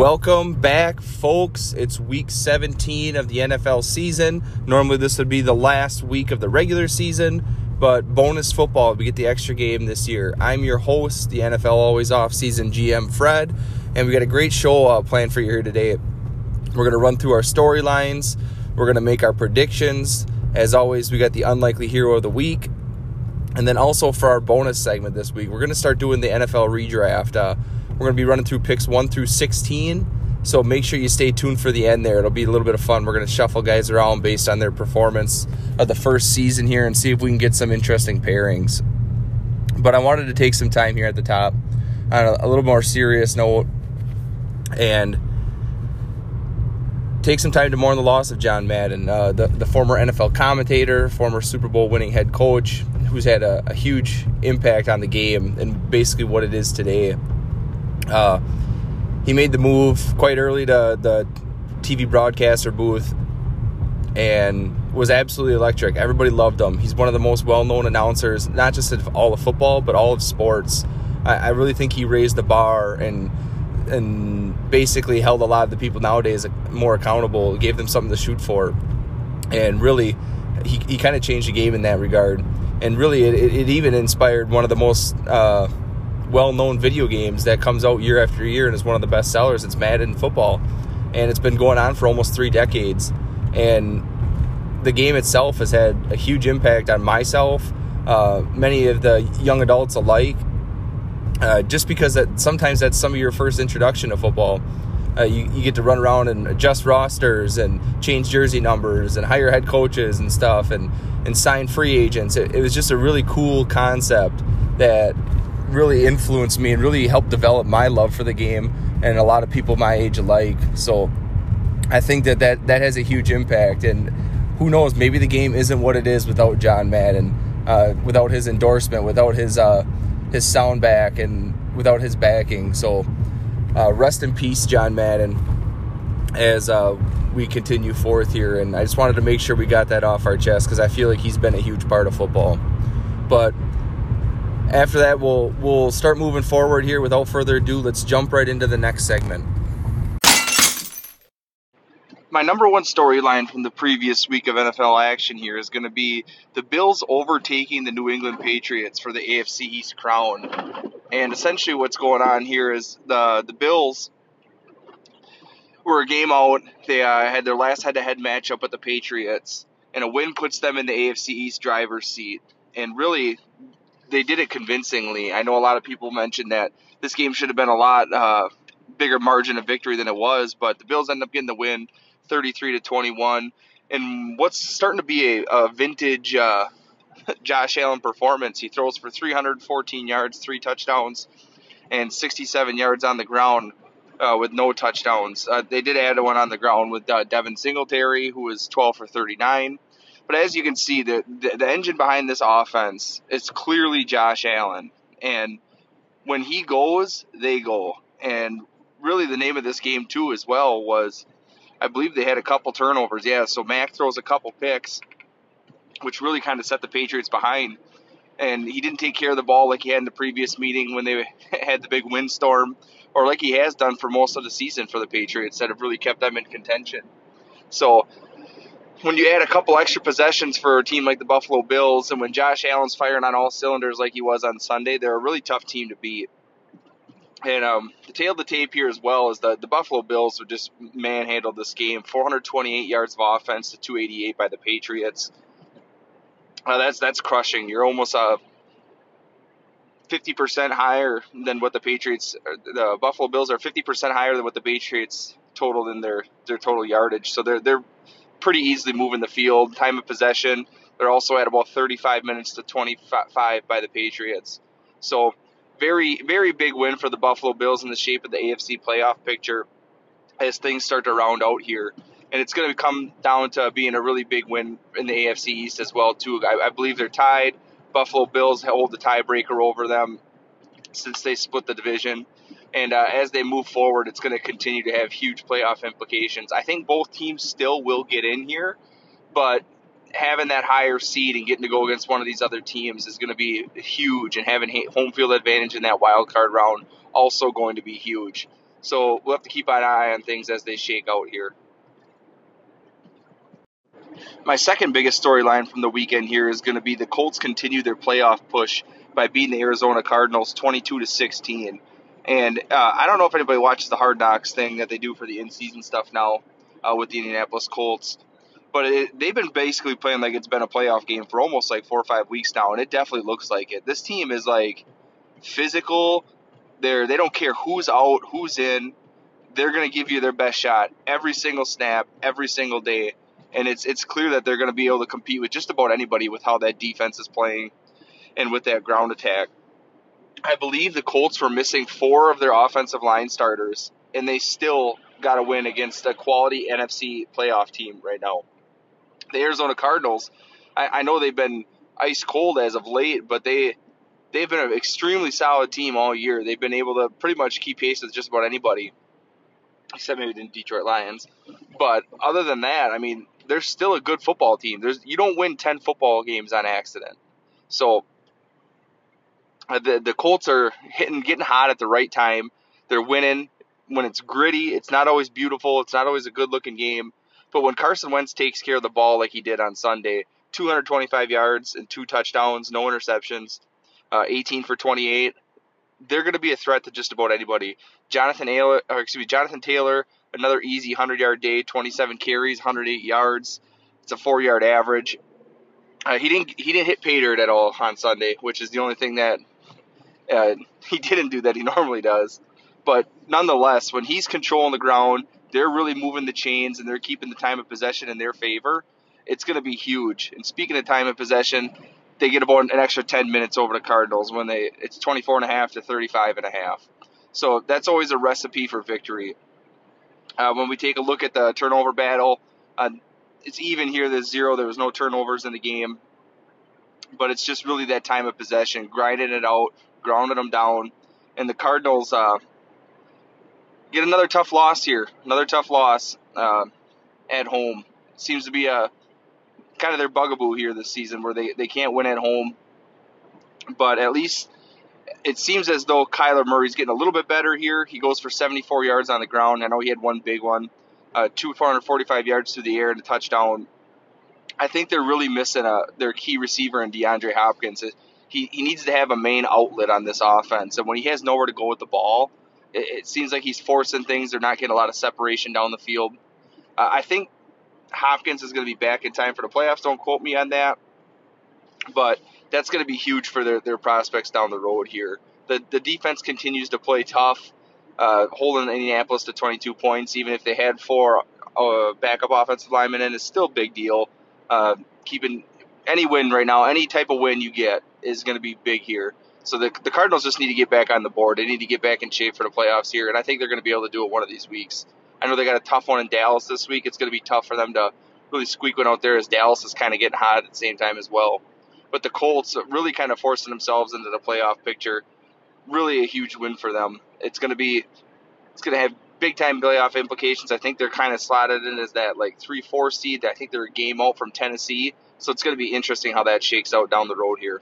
Welcome back, folks. It's week 17 of the NFL season. Normally, this would be the last week of the regular season, but bonus football, we get the extra game this year. I'm your host, the NFL Always Off Season GM Fred, and we got a great show uh, planned for you here today. We're going to run through our storylines, we're going to make our predictions. As always, we got the unlikely hero of the week. And then also for our bonus segment this week, we're going to start doing the NFL redraft. Uh, we're going to be running through picks 1 through 16. So make sure you stay tuned for the end there. It'll be a little bit of fun. We're going to shuffle guys around based on their performance of the first season here and see if we can get some interesting pairings. But I wanted to take some time here at the top on a, little more serious note and take some time to mourn the loss of John Madden, uh, the, the former NFL commentator, former Super Bowl winning head coach, who's had a, a huge impact on the game and basically what it is today. Uh, he made the move quite early to the TV broadcaster booth and was absolutely electric. Everybody loved him. He's one of the most well known announcers, not just of all of football, but all of sports. I, I, really think he raised the bar and and basically held a lot of the people nowadays more accountable, gave them something to shoot for. And really, he, he kind of changed the game in that regard. And really, it, it even inspired one of the most. Uh, well-known video games that comes out year after year and is one of the best sellers. It's Madden football, and it's been going on for almost three decades. And the game itself has had a huge impact on myself, uh, many of the young adults alike. Uh, just because that sometimes that's some of your first introduction to football. Uh, you, you get to run around and adjust rosters and change jersey numbers and hire head coaches and stuff and, and sign free agents. It, it was just a really cool concept that really influenced me and really helped develop my love for the game and a lot of people my age alike. So I think that that, that has a huge impact. And who knows, maybe the game isn't what it is without John Madden, uh, without his endorsement, without his uh, his sound back, and without his backing. So uh, rest in peace, John Madden, as uh, we continue forth here. And I just wanted to make sure we got that off our chest because I feel like he's been a huge part of football. But after that, we'll we'll start moving forward here. Without further ado, let's jump right into the next segment. My number one storyline from the previous week of NFL action here is going to be the Bills overtaking the New England Patriots for the AFC East crown. And essentially, what's going on here is the the Bills were a game out. They uh, had their last head-to-head matchup with the Patriots, and a win puts them in the AFC East driver's seat. And really, they did it convincingly. I know a lot of people mentioned that this game should have been a lot uh, bigger margin of victory than it was, but the Bills end up getting the win, 33 to 21. And what's starting to be a, a vintage uh, Josh Allen performance? He throws for 314 yards, three touchdowns, and 67 yards on the ground. Uh, with no touchdowns. Uh, they did add one on the ground with uh, Devin Singletary, who was 12 for 39. But as you can see, the, the, the engine behind this offense is clearly Josh Allen, and when he goes, they go. And really, the name of this game too, as well, was I believe they had a couple turnovers. Yeah, so Mac throws a couple picks, which really kind of set the Patriots behind. And he didn't take care of the ball like he had in the previous meeting when they had the big windstorm, or like he has done for most of the season for the Patriots that have really kept them in contention. So when you add a couple extra possessions for a team like the Buffalo Bills, and when Josh Allen's firing on all cylinders like he was on Sunday, they're a really tough team to beat. And um, the tail of the tape here as well is that the Buffalo Bills would just manhandle this game. 428 yards of offense to 288 by the Patriots. Uh, that's that's crushing. You're almost uh, 50% higher than what the Patriots. The Buffalo Bills are 50% higher than what the Patriots totaled in their their total yardage. So they're they're pretty easily moving the field. Time of possession, they're also at about 35 minutes to 25 by the Patriots. So, very, very big win for the Buffalo Bills in the shape of the AFC playoff picture as things start to round out here. And it's going to come down to being a really big win in the AFC East as well, too. I, I believe they're tied. Buffalo Bills hold the tiebreaker over them since they split the division. And uh, as they move forward, it's going to continue to have huge playoff implications. I think both teams still will get in here, but having that higher seed and getting to go against one of these other teams is going to be huge. And having home field advantage in that wild card round also going to be huge. So we'll have to keep an eye on things as they shake out here. My second biggest storyline from the weekend here is going to be the Colts continue their playoff push by beating the Arizona Cardinals 22 to 16. And uh, I don't know if anybody watches the Hard Knocks thing that they do for the in-season stuff now uh, with the Indianapolis Colts, but it, they've been basically playing like it's been a playoff game for almost like four or five weeks now, and it definitely looks like it. This team is like physical. They're they don't care who's out, who's in. They're gonna give you their best shot every single snap, every single day, and it's it's clear that they're gonna be able to compete with just about anybody with how that defense is playing and with that ground attack. I believe the Colts were missing four of their offensive line starters, and they still got a win against a quality NFC playoff team right now. The Arizona Cardinals, I, I know they've been ice cold as of late, but they they've been an extremely solid team all year. They've been able to pretty much keep pace with just about anybody, except maybe the Detroit Lions. But other than that, I mean, they're still a good football team. There's you don't win ten football games on accident. So the the Colts are hitting, getting hot at the right time. They're winning when it's gritty. It's not always beautiful. It's not always a good looking game. But when Carson Wentz takes care of the ball like he did on Sunday, 225 yards and two touchdowns, no interceptions, uh, 18 for 28, they're going to be a threat to just about anybody. Jonathan Taylor, or excuse me, Jonathan Taylor, another easy 100 yard day, 27 carries, 108 yards. It's a four yard average. Uh, he didn't he didn't hit pay dirt at all on Sunday, which is the only thing that he didn't do that he normally does. But nonetheless, when he's controlling the ground, they're really moving the chains and they're keeping the time of possession in their favor. It's going to be huge. And speaking of time of possession, they get about an extra 10 minutes over the Cardinals when they it's 24 and a half to 35 and a half. So that's always a recipe for victory. Uh, when we take a look at the turnover battle, uh, it's even here. There's zero. There was no turnovers in the game, but it's just really that time of possession, grinding it out, grounding them down, and the Cardinals uh, get another tough loss here. Another tough loss uh, at home. Seems to be a kind of their bugaboo here this season, where they, they can't win at home. But at least it seems as though Kyler Murray's getting a little bit better here. He goes for 74 yards on the ground. I know he had one big one, uh, 245 yards through the air and a touchdown. I think they're really missing a, their key receiver in DeAndre Hopkins. He, he needs to have a main outlet on this offense. And when he has nowhere to go with the ball, it, it seems like he's forcing things. They're not getting a lot of separation down the field. Uh, I think Hopkins is going to be back in time for the playoffs. Don't quote me on that. But that's going to be huge for their, their prospects down the road here. The, the defense continues to play tough, uh, holding Indianapolis to 22 points, even if they had four uh, backup offensive linemen in, is still a big deal. Uh, keeping any win right now, any type of win you get is going to be big here. So the, the Cardinals just need to get back on the board. They need to get back in shape for the playoffs here, and I think they're going to be able to do it one of these weeks. I know they got a tough one in Dallas this week. It's going to be tough for them to really squeak one out there as Dallas is kind of getting hot at the same time as well. But the Colts really kind of forcing themselves into the playoff picture. Really a huge win for them. It's going to be, it's going to have big time playoff implications. I think they're kind of slotted in as that like three four seed. I think they're a game out from Tennessee, so it's going to be interesting how that shakes out down the road here.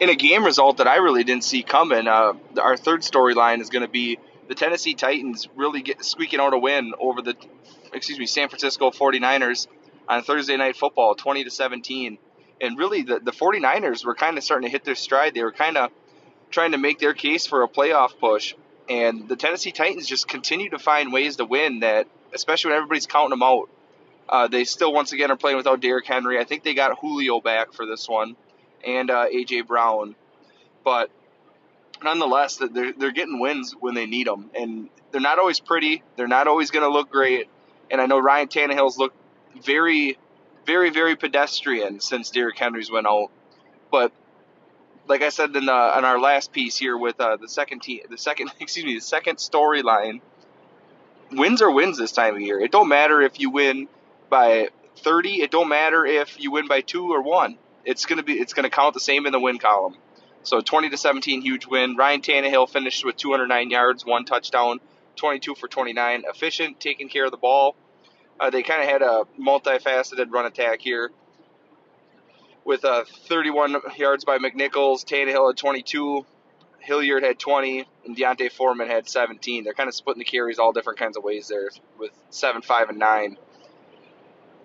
In a game result that I really didn't see coming, uh, our third storyline is going to be the Tennessee Titans really get squeaking out a win over the excuse me San Francisco 49ers on Thursday night football 20 to 17 and really the, the 49ers were kind of starting to hit their stride. They were kind of trying to make their case for a playoff push. And the Tennessee Titans just continue to find ways to win that especially when everybody's counting them out. Uh, they still once again are playing without Derrick Henry. I think they got Julio back for this one and uh, AJ Brown but nonetheless, they're they're getting wins when they need them, and they're not always pretty. They're not always going to look great. And I know Ryan Tannehill's looked very, very, very pedestrian since Derrick Henry's went out. But like I said in the on our last piece here with uh, the second team, the second excuse me, the second storyline, wins are wins this time of year. It don't matter if you win by 30. It don't matter if you win by two or one. It's gonna be it's gonna count the same in the win column. So 20 to 17, huge win. Ryan Tannehill finished with 209 yards, one touchdown, 22 for 29, efficient, taking care of the ball. Uh, they kind of had a multifaceted run attack here with uh, 31 yards by McNichols, Tannehill had 22, Hilliard had 20, and D'Onta Foreman had 17. They're kind of splitting the carries all different kinds of ways there with 7, 5, and 9.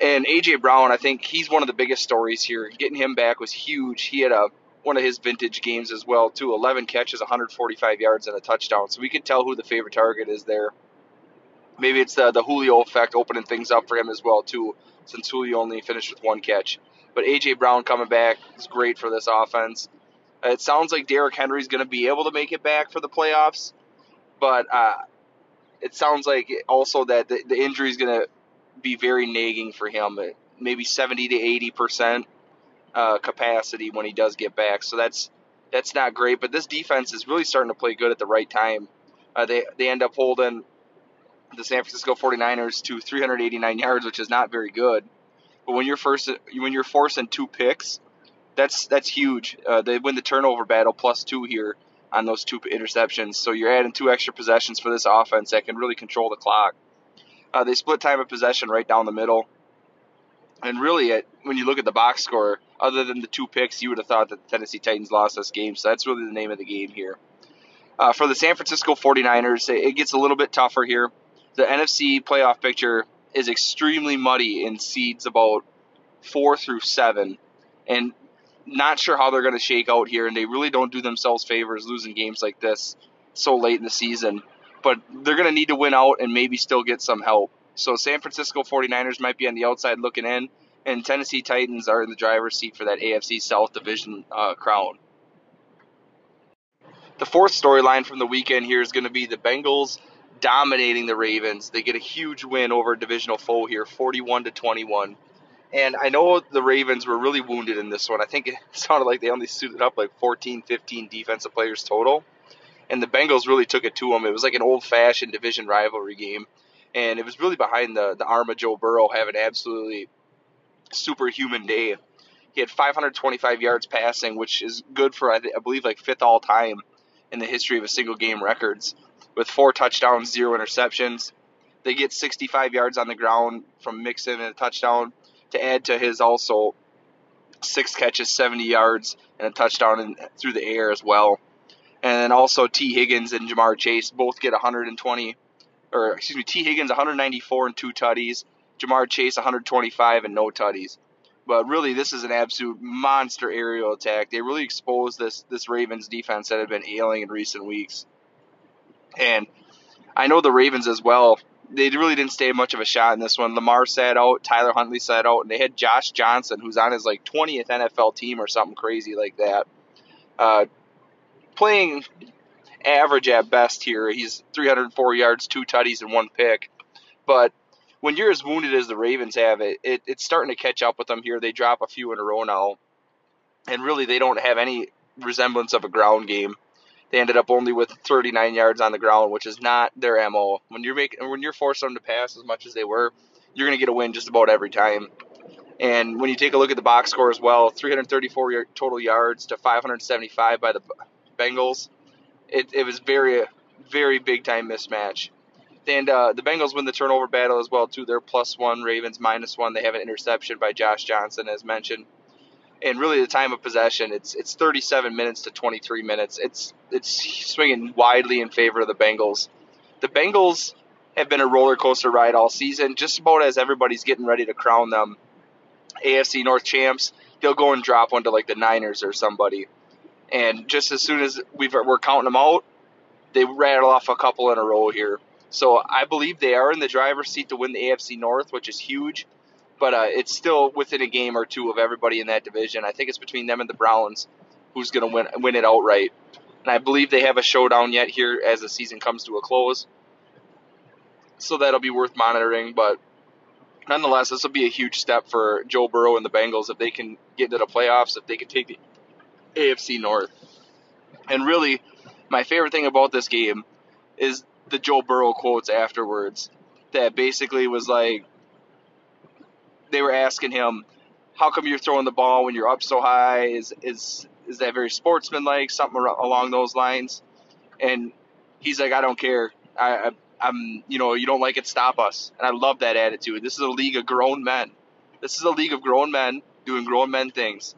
And AJ Brown, I think he's one of the biggest stories here. Getting him back was huge. He had a one of his vintage games as well, too. 11 catches, 145 yards, and a touchdown. So we can tell who the favorite target is there. Maybe it's the, the Julio effect opening things up for him as well, too, since Julio only finished with one catch. But A.J. Brown coming back is great for this offense. It sounds like Derrick Henry's going to be able to make it back for the playoffs, but uh, it sounds like also that the, the injury is going to be very nagging for him. Maybe 70 to 80 percent uh, capacity when he does get back. So that's that's not great. But this defense is really starting to play good at the right time. Uh, they they end up holding the San Francisco 49ers to 389 yards, which is not very good. But when you're first when you're forcing two picks, that's that's huge. Uh, they win the turnover battle plus two here on those two interceptions. So you're adding two extra possessions for this offense that can really control the clock. Uh, they split time of possession right down the middle. And really, it, when you look at the box score, other than the two picks, you would have thought that the Tennessee Titans lost this game. So that's really the name of the game here. Uh, for the San Francisco 49ers, it gets a little bit tougher here. The NFC playoff picture is extremely muddy in seeds about four through seven. And not sure how they're going to shake out here. And they really don't do themselves favors losing games like this so late in the season. But they're going to need to win out and maybe still get some help. So San Francisco 49ers might be on the outside looking in, and Tennessee Titans are in the driver's seat for that AFC South Division uh, crown. The fourth storyline from the weekend here is going to be the Bengals dominating the Ravens. They get a huge win over a divisional foe here, 41 to 21. And I know the Ravens were really wounded in this one. I think it sounded like they only suited up like 14, 15 defensive players total. And the Bengals really took it to them. It was like an old fashioned division rivalry game and it was really behind the the arm of Joe Burrow having absolutely superhuman day. He had 525 yards passing, which is good for I, I believe like fifth all time in the history of a single game records, with four touchdowns, zero interceptions. They get 65 yards on the ground from Mixon and a touchdown to add to his also six catches, 70 yards, and a touchdown in, through the air as well. And then also Tee Higgins and Ja'Marr Chase both get 120 or excuse me, Tee Higgins 194 and two tutties, Ja'Marr Chase 125 and no tutties. But really, this is an absolute monster aerial attack. They really exposed this this Ravens defense that had been ailing in recent weeks. And I know the Ravens as well. They really didn't stay much of a shot in this one. Lamar sat out, Tyler Huntley sat out, and they had Josh Johnson, who's on his like 20th NFL team or something crazy like that, uh, playing average at best here. He's 304 yards, two tutties, and one pick. But when you're as wounded as the Ravens have it, it, it's starting to catch up with them here. They drop a few in a row now, and really they don't have any resemblance of a ground game. They ended up only with 39 yards on the ground, which is not their mo. When you're making when you're forcing them to pass as much as they were, you're going to get a win just about every time. And when you take a look at the box score as well, 334 total yards to 575 by the Bengals it, it was very, very big time mismatch. And uh, the Bengals win the turnover battle as well too. They're plus one, Ravens minus one. They have an interception by Josh Johnson, as mentioned. And really, the time of possession it's it's 37 minutes to 23 minutes. It's it's swinging widely in favor of the Bengals. The Bengals have been a roller coaster ride all season, just about as everybody's getting ready to crown them AFC North champs. They'll go and drop one to like the Niners or somebody. And just as soon as we are counting them out, they rattle off a couple in a row here. So I believe they are in the driver's seat to win the AFC North, which is huge. But uh, it's still within a game or two of everybody in that division. I think it's between them and the Browns who's going to win win it outright. And I believe they have a showdown yet here as the season comes to a close. So that'll be worth monitoring. But nonetheless, this will be a huge step for Joe Burrow and the Bengals if they can get into the playoffs, if they can take the AFC North. And really, my favorite thing about this game is the Joe Burrow quotes afterwards. That basically was like, they were asking him, "How come you're throwing the ball when you're up so high? Is is is that very sportsmanlike? Something along those lines?" And he's like, "I don't care. I, I am you know you don't like it, stop us." And I love that attitude. This is a league of grown men. This is a league of grown men doing grown men things.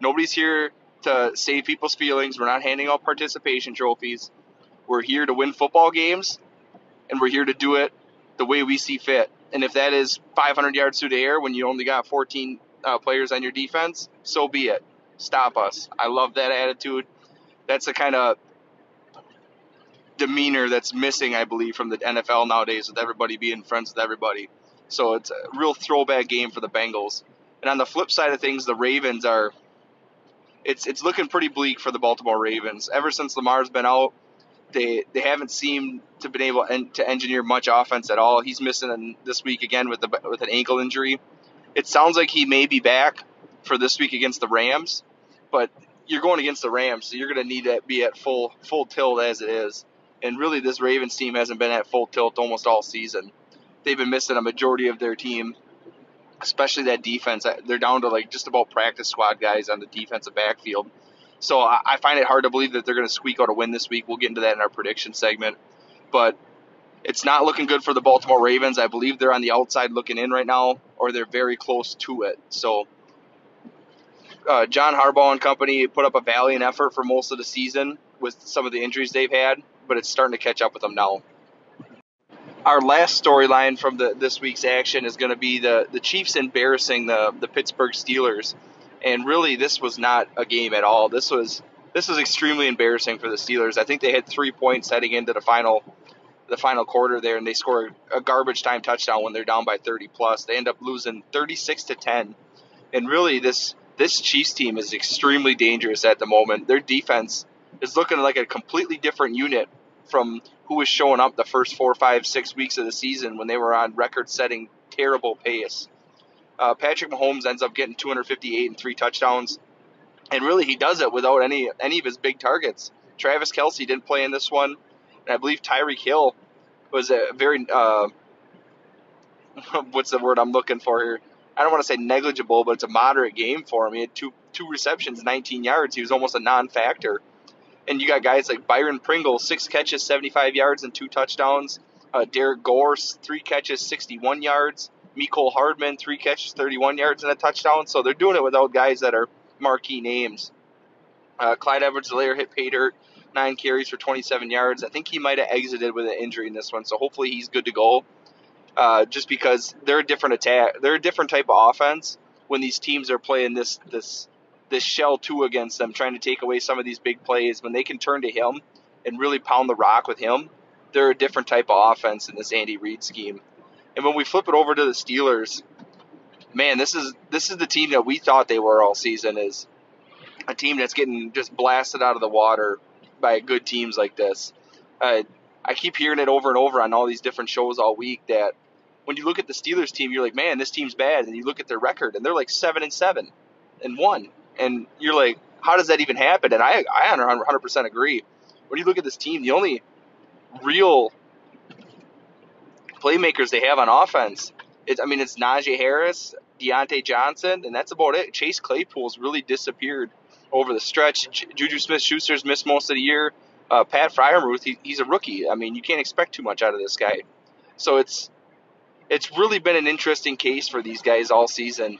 Nobody's here to save people's feelings. We're not handing out participation trophies. We're here to win football games, and we're here to do it the way we see fit. And if that is 500 yards through the air when you only got 14 uh, players on your defense, so be it. Stop us. I love that attitude. That's the kind of demeanor that's missing, I believe, from the NFL nowadays with everybody being friends with everybody. So it's a real throwback game for the Bengals. And on the flip side of things, the Ravens are it's it's looking pretty bleak for the Baltimore Ravens. Ever since Lamar's been out, they they haven't seemed to been able to engineer much offense at all. He's missing this week again with the with an ankle injury. It sounds like he may be back for this week against the Rams, but you're going against the Rams, so you're going to need to be at full full tilt as it is. And really, this Ravens team hasn't been at full tilt almost all season. They've been missing a majority of their team, especially that defense. They're down to like just about practice squad guys on the defensive backfield. So I find it hard to believe that they're going to squeak out a win this week. We'll get into that in our prediction segment. But it's not looking good for the Baltimore Ravens. I believe they're on the outside looking in right now, or they're very close to it. So uh, John Harbaugh and company put up a valiant effort for most of the season with some of the injuries they've had but it's starting to catch up with them now. Our last storyline from the this week's action is going to be the the Chiefs embarrassing the the Pittsburgh Steelers, and really this was not a game at all. This was this was extremely embarrassing for the Steelers. I think they had three points heading into the final the final quarter there, and they score a garbage time touchdown when they're down by 30 plus. They end up losing 36 to 10, and really this this Chiefs team is extremely dangerous at the moment. Their defense is looking like a completely different unit from who was showing up the first four, five, six weeks of the season when they were on record-setting terrible pace. Uh, Patrick Mahomes ends up getting 258 and three touchdowns, and really he does it without any any of his big targets. Travis Kelce didn't play in this one, and I believe Tyreek Hill was a very uh, what's the word I'm looking for here? I don't want to say negligible, but it's a moderate game for him. He had two two receptions, 19 yards. He was almost a non-factor. And you got guys like Byron Pringle, six catches, 75 yards, and two touchdowns. Uh, Derrick Gore, three catches, 61 yards. Mecole Hardman, three catches, 31 yards, and a touchdown. So they're doing it without guys that are marquee names. Uh, Clyde Edwards-Helaire hit pay dirt, nine carries for 27 yards. I think he might have exited with an injury in this one, so hopefully he's good to go. Uh, just because they're a different attack, they're a different type of offense when these teams are playing this this this shell two against them, trying to take away some of these big plays. When they can turn to him and really pound the rock with him, they're a different type of offense in this Andy Reid scheme. And when we flip it over to the Steelers, man, this is this is the team that we thought they were all season. Is a team that's getting just blasted out of the water by good teams like this. Uh, I keep hearing it over and over on all these different shows all week that when you look at the Steelers team, you're like, man, this team's bad, and you look at their record, and they're like seven and seven and one and you're like, how does that even happen? And I, I 100% agree. When you look at this team, the only real playmakers they have on offense, it's, I mean, it's Najee Harris, Diontae Johnson, and that's about it. Chase Claypool's really disappeared over the stretch. Juju Smith Schuster's missed most of the year. Uh, Pat Freiermuth, he, he's a rookie. I mean, you can't expect too much out of this guy. So it's it's really been an interesting case for these guys all season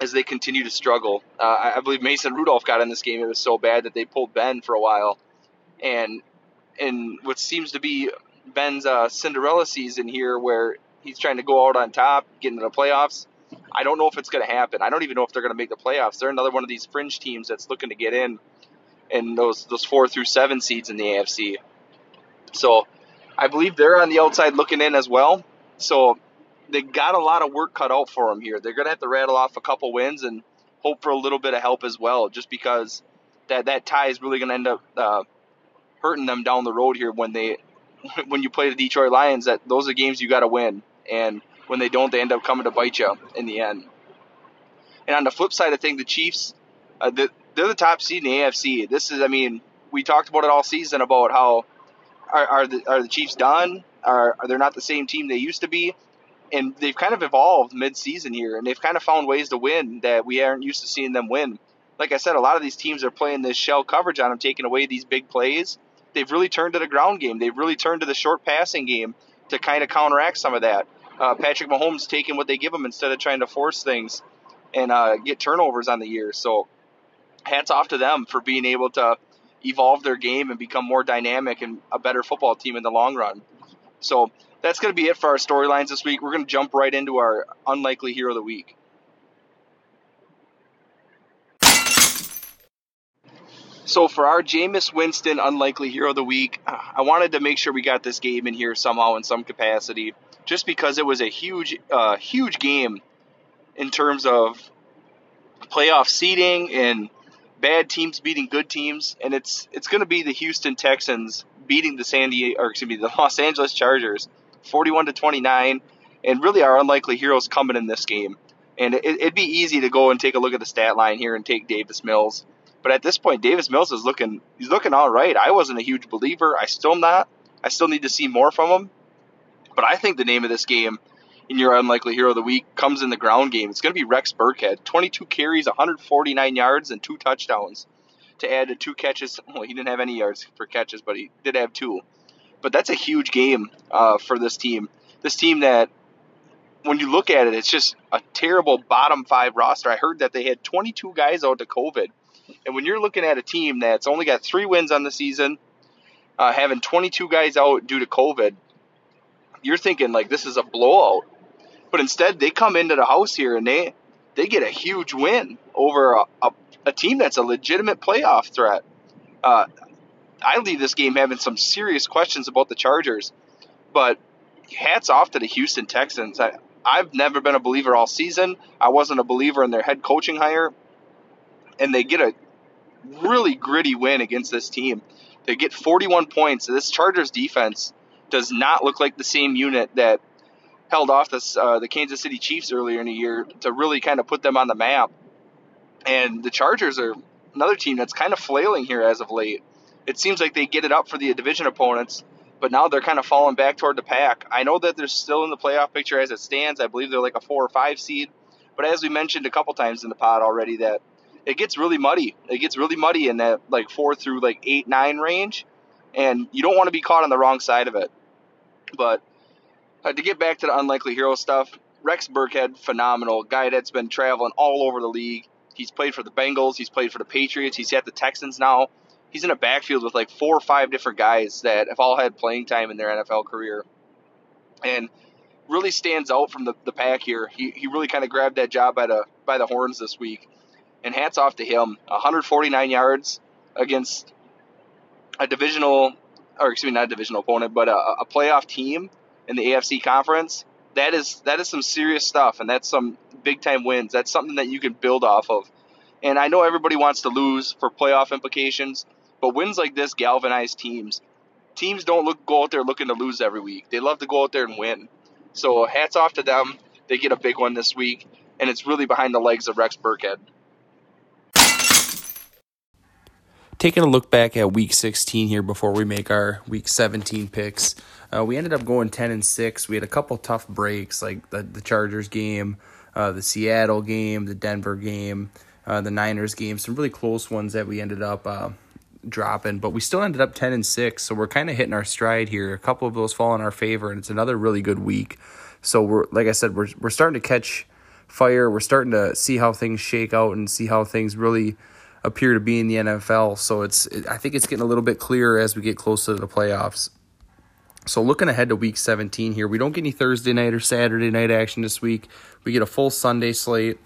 as they continue to struggle. Uh, I believe Mason Rudolph got in this game. It was so bad that they pulled Ben for a while, and in what seems to be Ben's uh, Cinderella season here, where he's trying to go out on top, get into the playoffs. I don't know if it's going to happen. I don't even know if they're going to make the playoffs. They're another one of these fringe teams that's looking to get in, in those those four through seven seeds in the AFC. So, I believe they're on the outside looking in as well. So they got a lot of work cut out for them here. They're going to have to rattle off a couple wins and hope for a little bit of help as well, just because that that tie is really going to end up uh, hurting them down the road here when they when you play the Detroit Lions. That those are games you got to win, and when they don't, they end up coming to bite you in the end. And on the flip side of things, the Chiefs, uh, the, they're the top seed in the AFC. This is, I mean, we talked about it all season about how are, are the are the Chiefs done? Are, are they not the same team they used to be? And they've kind of evolved mid-season here, and they've kind of found ways to win that we aren't used to seeing them win. Like I said, a lot of these teams are playing this shell coverage on them, taking away these big plays. They've really turned to the ground game. They've really turned to the short passing game to kind of counteract some of that. Uh, Patrick Mahomes taking what they give him instead of trying to force things and uh, get turnovers on the year. So hats off to them for being able to evolve their game and become more dynamic and a better football team in the long run. So that's going to be it for our storylines this week. We're going to jump right into our unlikely hero of the week. So for our Jameis Winston unlikely hero of the week, I wanted to make sure we got this game in here somehow in some capacity, just because it was a huge, uh, huge game in terms of playoff seeding and bad teams beating good teams, and it's it's going to be the Houston Texans beating the San Diego, or excuse me, the Los Angeles Chargers, 41 to 29, and really our unlikely heroes coming in this game. And it, it'd be easy to go and take a look at the stat line here and take Davis Mills but at this point, Davis Mills is looking he's looking all right. I wasn't a huge believer. I still not. I still need to see more from him. But I think the name of this game in your unlikely hero of the week comes in the ground game. It's going to be Rex Burkhead. 22 carries, 149 yards, and two touchdowns to add to two catches. Well, he didn't have any yards for catches, but he did have two. But that's a huge game uh, for this team. This team that, when you look at it, it's just a terrible bottom five roster. I heard that they had 22 guys out to COVID and when you're looking at a team that's only got three wins on the season, uh, having 22 guys out due to COVID, you're thinking like this is a blowout. But instead, they come into the house here and they they get a huge win over a, a, a team that's a legitimate playoff threat. Uh, I leave this game having some serious questions about the Chargers, but hats off to the Houston Texans. I, I've never been a believer all season. I wasn't a believer in their head coaching hire and they get a really gritty win against this team. They get 41 points. This Chargers defense does not look like the same unit that held off this, uh, the Kansas City Chiefs earlier in the year to really kind of put them on the map. And the Chargers are another team that's kind of flailing here as of late. It seems like they get it up for the division opponents, but now they're kind of falling back toward the pack. I know that they're still in the playoff picture as it stands. I believe they're like a four or five seed. But as we mentioned a couple times in the pod already, that it gets really muddy. It gets really muddy in that like four through like eight nine range, and you don't want to be caught on the wrong side of it. But uh, to get back to the unlikely hero stuff, Rex Burkhead, phenomenal guy that's been traveling all over the league. He's played for the Bengals. He's played for the Patriots. He's at the Texans now. He's in a backfield with like four or five different guys that have all had playing time in their NFL career, and really stands out from the, the pack here. He, he really kind of grabbed that job by the by the horns this week and hats off to him. 149 yards against a divisional, or excuse me, not a divisional opponent, but a, a playoff team in the AFC conference. That is that is some serious stuff, and that's some big time wins. That's something that you can build off of. And I know everybody wants to lose for playoff implications, but wins like this galvanize teams. Teams don't look go out there looking to lose every week. They love to go out there and win. So hats off to them. They get a big one this week, and it's really behind the legs of Rex Burkhead. taking a look back at week 16 here before we make our week 17 picks. Uh, we ended up going 10 and 6. We had a couple tough breaks like the, the Chargers game, uh, the Seattle game, the Denver game, uh, the Niners game, some really close ones that we ended up uh, dropping, but we still ended up 10 and 6. So we're kind of hitting our stride here. A couple of those fall in our favor, and it's another really good week. So we're like I said, we're we're starting to catch fire. We're starting to see how things shake out and see how things really appear to be in the NFL. So it's it, I think it's getting a little bit clearer as we get closer to the playoffs. So looking ahead to week 17 here, we don't get any Thursday night or Saturday night action this week. We get a full Sunday slate.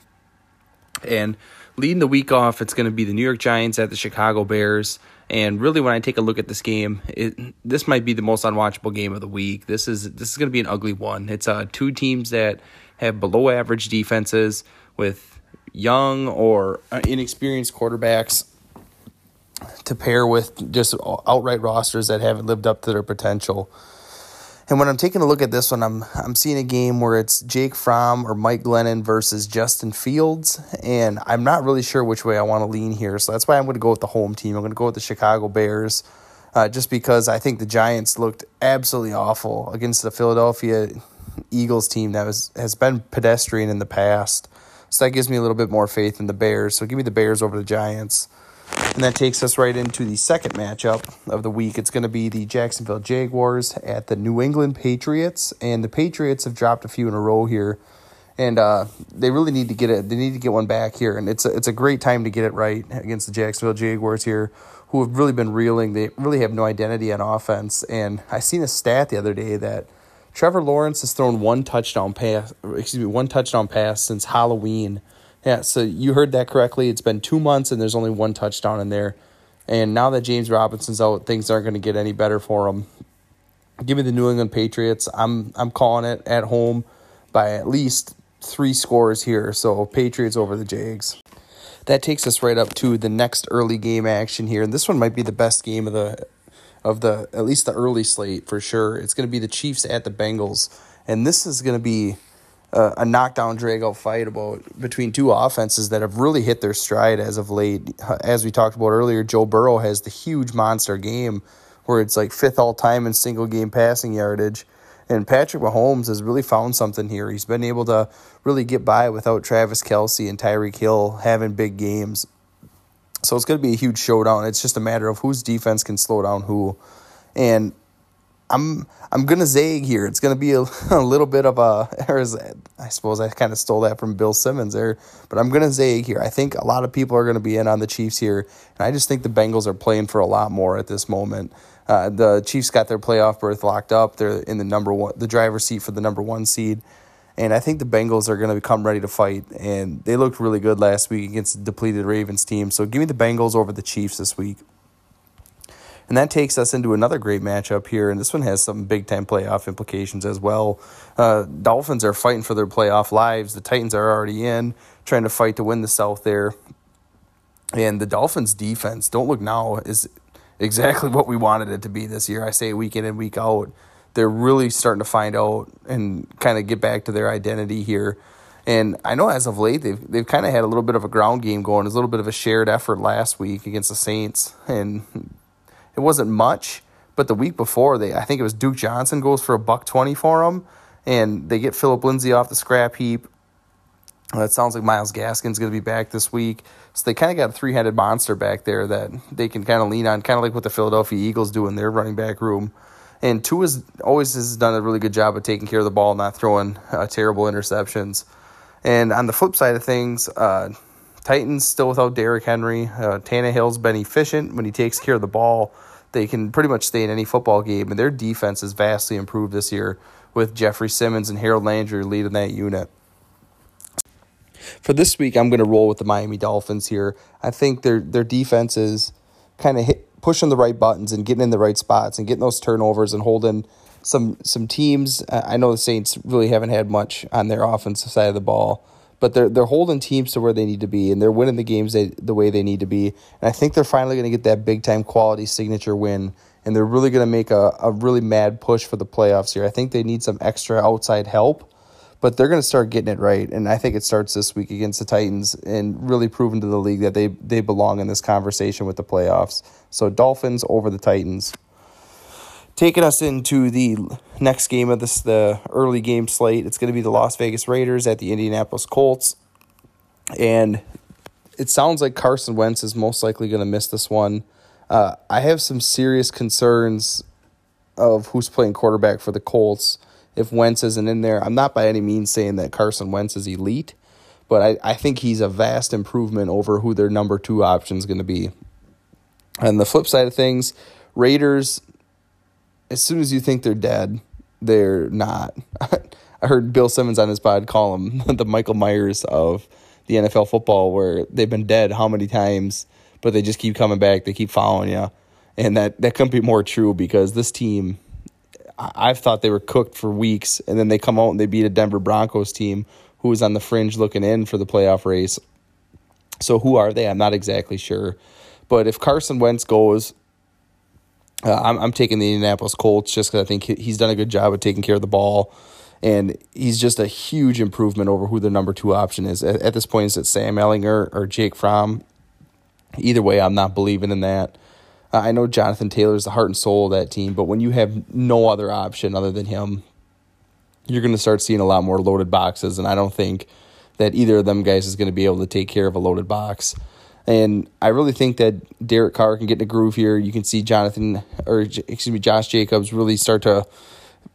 And leading the week off, it's going to be the New York Giants at the Chicago Bears. And really, when I take a look at this game, it, this might be the most unwatchable game of the week. This is this is going to be an ugly one. It's uh, two teams that have below average defenses with young or inexperienced quarterbacks to pair with just outright rosters that haven't lived up to their potential. And when I'm taking a look at this one, I'm I'm seeing a game where it's Jake Fromm or Mike Glennon versus Justin Fields, and I'm not really sure which way I want to lean here. So that's why I'm going to go with the home team. I'm going to go with the Chicago Bears, uh, just because I think the Giants looked absolutely awful against the Philadelphia Eagles team that was has been pedestrian in the past. So that gives me a little bit more faith in the Bears. So give me the Bears over the Giants. And that takes us right into the second matchup of the week. It's going to be the Jacksonville Jaguars at the New England Patriots. And the Patriots have dropped a few in a row here. and uh, they really need to get it. They need to get one back here, and it's a, it's a great time to get it right against the Jacksonville Jaguars here, who have really been reeling. They really have no identity on offense, and I seen a stat the other day that Trevor Lawrence has thrown one touchdown pass. Excuse me, one touchdown pass since Halloween. Yeah, so you heard that correctly. It's been two months, and there's only one touchdown in there. And now that James Robinson's out, things aren't going to get any better for him. Give me the New England Patriots. I'm I'm calling it at home by at least three scores here. So Patriots over the Jags. That takes us right up to the next early game action here, and this one might be the best game of the of the at least the early slate for sure. It's going to be the Chiefs at the Bengals, and this is going to be a, knockdown drag out fight about between two offenses that have really hit their stride as of late. As we talked about earlier, Joe Burrow has the huge monster game where it's like fifth all time in single game passing yardage. And Patrick Mahomes has really found something here. He's been able to really get by without Travis Kelce and Tyreek Hill having big games. So it's going to be a huge showdown. It's just a matter of whose defense can slow down who. And I'm I'm gonna zag here. It's gonna be a, a little bit of a, I suppose I kind of stole that from Bill Simmons there, but I'm gonna zag here. I think a lot of people are gonna be in on the Chiefs here, and I just think the Bengals are playing for a lot more at this moment. Uh, the Chiefs got their playoff berth locked up. They're in the number one, the driver's seat for the number one seed. And I think the Bengals are to come ready to fight. And they looked really good last week against the depleted Ravens team. So give me the Bengals over the Chiefs this week. And that takes us into another great matchup here. And this one has some big time playoff implications as well. Uh, Dolphins are fighting for their playoff lives. The Titans are already in, trying to fight to win the South there. And the Dolphins' defense, don't look now, is exactly what we wanted it to be this year. I say week in and week out. They're really starting to find out and kind of get back to their identity here. And I know as of late they've they've kind of had a little bit of a ground game going. A little bit of a shared effort last week against the Saints, and it wasn't much. But the week before, they I think it was Duke Johnson goes for a buck twenty for them, and they get Phillip Lindsay off the scrap heap. That sounds like Myles Gaskin's going to be back this week. So they kind of got a three headed monster back there that they can kind of lean on, kind of like what the Philadelphia Eagles do in their running back room. And Tua's always has done a really good job of taking care of the ball, not throwing uh, terrible interceptions. And on the flip side of things, uh, Titans still without Derrick Henry. Uh, Tannehill's been efficient when he takes care of the ball. They can pretty much stay in any football game, and their defense has vastly improved this year with Jeffery Simmons and Harold Landry leading that unit. For this week, I'm going to roll with the Miami Dolphins here. I think their their defense is kind of pushing the right buttons and getting in the right spots and getting those turnovers and holding some some teams. I know the Saints really haven't had much on their offensive side of the ball, but they're they're holding teams to where they need to be and they're winning the games they, the way they need to be. And I think they're finally going to get that big time quality signature win. And they're really going to make a, a really mad push for the playoffs here. I think they need some extra outside help but they're going to start getting it right. And I think it starts this week against the Titans and really proving to the league that they, they belong in this conversation with the playoffs. So Dolphins over the Titans. Taking us into the next game of this, the early game slate, it's going to be the Las Vegas Raiders at the Indianapolis Colts. And it sounds like Carson Wentz is most likely going to miss this one. Uh, I have some serious concerns of who's playing quarterback for the Colts if Wentz isn't in there. I'm not by any means saying that Carson Wentz is elite, but I, I think he's a vast improvement over who their number two option is going to be. And the flip side of things, Raiders, as soon as you think they're dead, they're not. I heard Bill Simmons on his pod call him the Michael Myers of the NFL football, where they've been dead how many times, but they just keep coming back. They keep following you. And that, that couldn't be more true because this team I've thought they were cooked for weeks, and then they come out and they beat a Denver Broncos team who was on the fringe looking in for the playoff race. So who are they? I'm not exactly sure, but if Carson Wentz goes, uh, I'm I'm taking the Indianapolis Colts just because I think he's done a good job of taking care of the ball, and he's just a huge improvement over who the number two option is at, at this point. Is it Sam Ehlinger or Jake Fromm? Either way, I'm not believing in that. I know Jonathan Taylor is the heart and soul of that team, but when you have no other option other than him, you're going to start seeing a lot more loaded boxes, and I don't think that either of them guys is going to be able to take care of a loaded box. And I really think that Derek Carr can get in a groove here. You can see Jonathan, or excuse me, Josh Jacobs really start to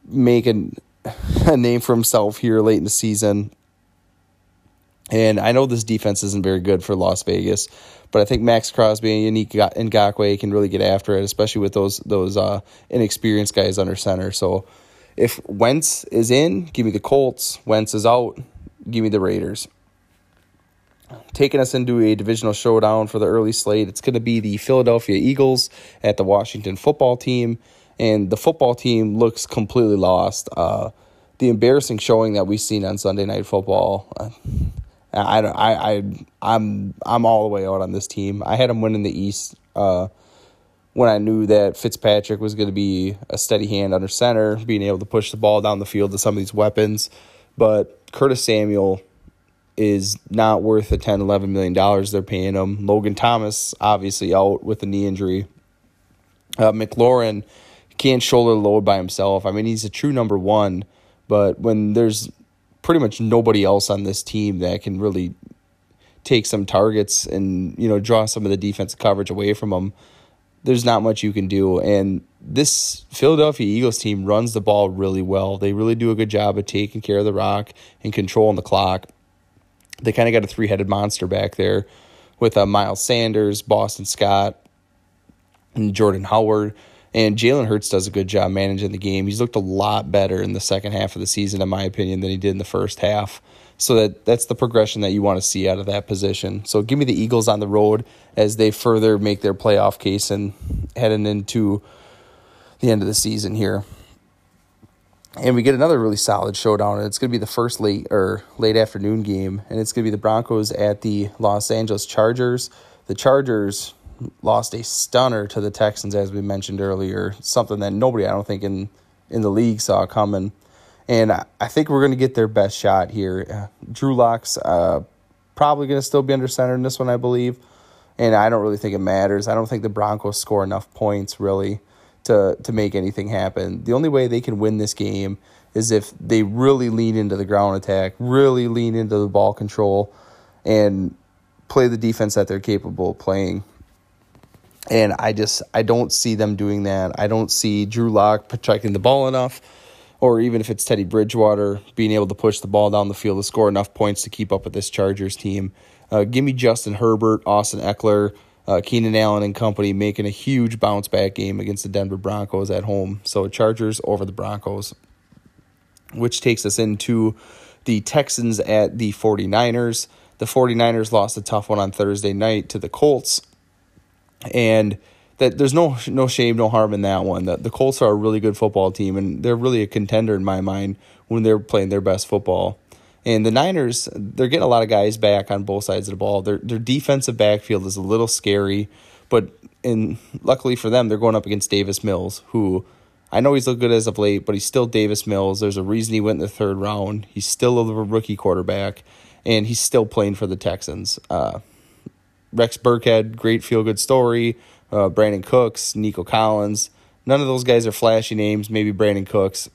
make an, a name for himself here late in the season. And I know this defense isn't very good for Las Vegas, but I think Maxx Crosby and Ngakoue can really get after it, especially with those those uh, inexperienced guys under center. So if Wentz is in, give me the Colts. Wentz is out, give me the Raiders. Taking us into a divisional showdown for the early slate, it's going to be the Philadelphia Eagles at the Washington football team. And the football team looks completely lost. Uh, the embarrassing showing that we've seen on Sunday Night Football. Uh, I, I, I, I'm, I'm all the way out on this team. I had them winning the East uh, when I knew that Fitzpatrick was going to be a steady hand under center, being able to push the ball down the field to some of these weapons. But Curtis Samuel is not worth the 10, 11 million dollars they're paying him. Logan Thomas obviously out with a knee injury. Uh, McLaurin can't shoulder the load by himself. I mean, he's a true number one, but when there's pretty much nobody else on this team that can really take some targets and you know draw some of the defensive coverage away from them, there's not much you can do. And this Philadelphia Eagles team runs the ball really well. They really do a good job of taking care of the rock and controlling the clock. They kind of got a three headed monster back there with uh, Miles Sanders, Boston Scott, and Jordan Howard. And Jalen Hurts does a good job managing the game. He's looked a lot better in the second half of the season, in my opinion, than he did in the first half. So that that's the progression that you want to see out of that position. So give me the Eagles on the road as they further make their playoff case and heading into the end of the season here. And we get another really solid showdown, and it's going to be the first late or late afternoon game, and it's going to be the Broncos at the Los Angeles Chargers. The Chargers lost a stunner to the Texans, as we mentioned earlier, something that nobody, I don't think, in in the league saw coming. And I, think we're going to get their best shot here. Uh, Drew Lock's uh, probably going to still be under center in this one, I believe. And I don't really think it matters. I don't think the Broncos score enough points really to to make anything happen. The only way they can win this game is if they really lean into the ground attack, really lean into the ball control, and play the defense that they're capable of playing. And I just I don't see them doing that. I don't see Drew Lock protecting the ball enough, or even if it's Teddy Bridgewater being able to push the ball down the field to score enough points to keep up with this Chargers team. Uh, give me Justin Herbert, Austin Ekeler, uh, Keenan Allen and company making a huge bounce back game against the Denver Broncos at home. So Chargers over the Broncos, which takes us into the Texans at the 49ers. The 49ers lost a tough one on Thursday night to the Colts. And that there's no no shame, no harm in that one. The, the Colts are a really good football team, and they're really a contender in my mind when they're playing their best football. And the Niners, they're getting a lot of guys back on both sides of the ball. Their their defensive backfield is a little scary, but and luckily for them, they're going up against Davis Mills, who I know he's looked good as of late, but he's still Davis Mills. There's a reason he went in the third round. He's still a rookie quarterback, and he's still playing for the Texans. Uh, Rex Burkhead, great feel good story. Uh, Brandin Cooks, Nico Collins. None of those guys are flashy names. Maybe Brandin Cooks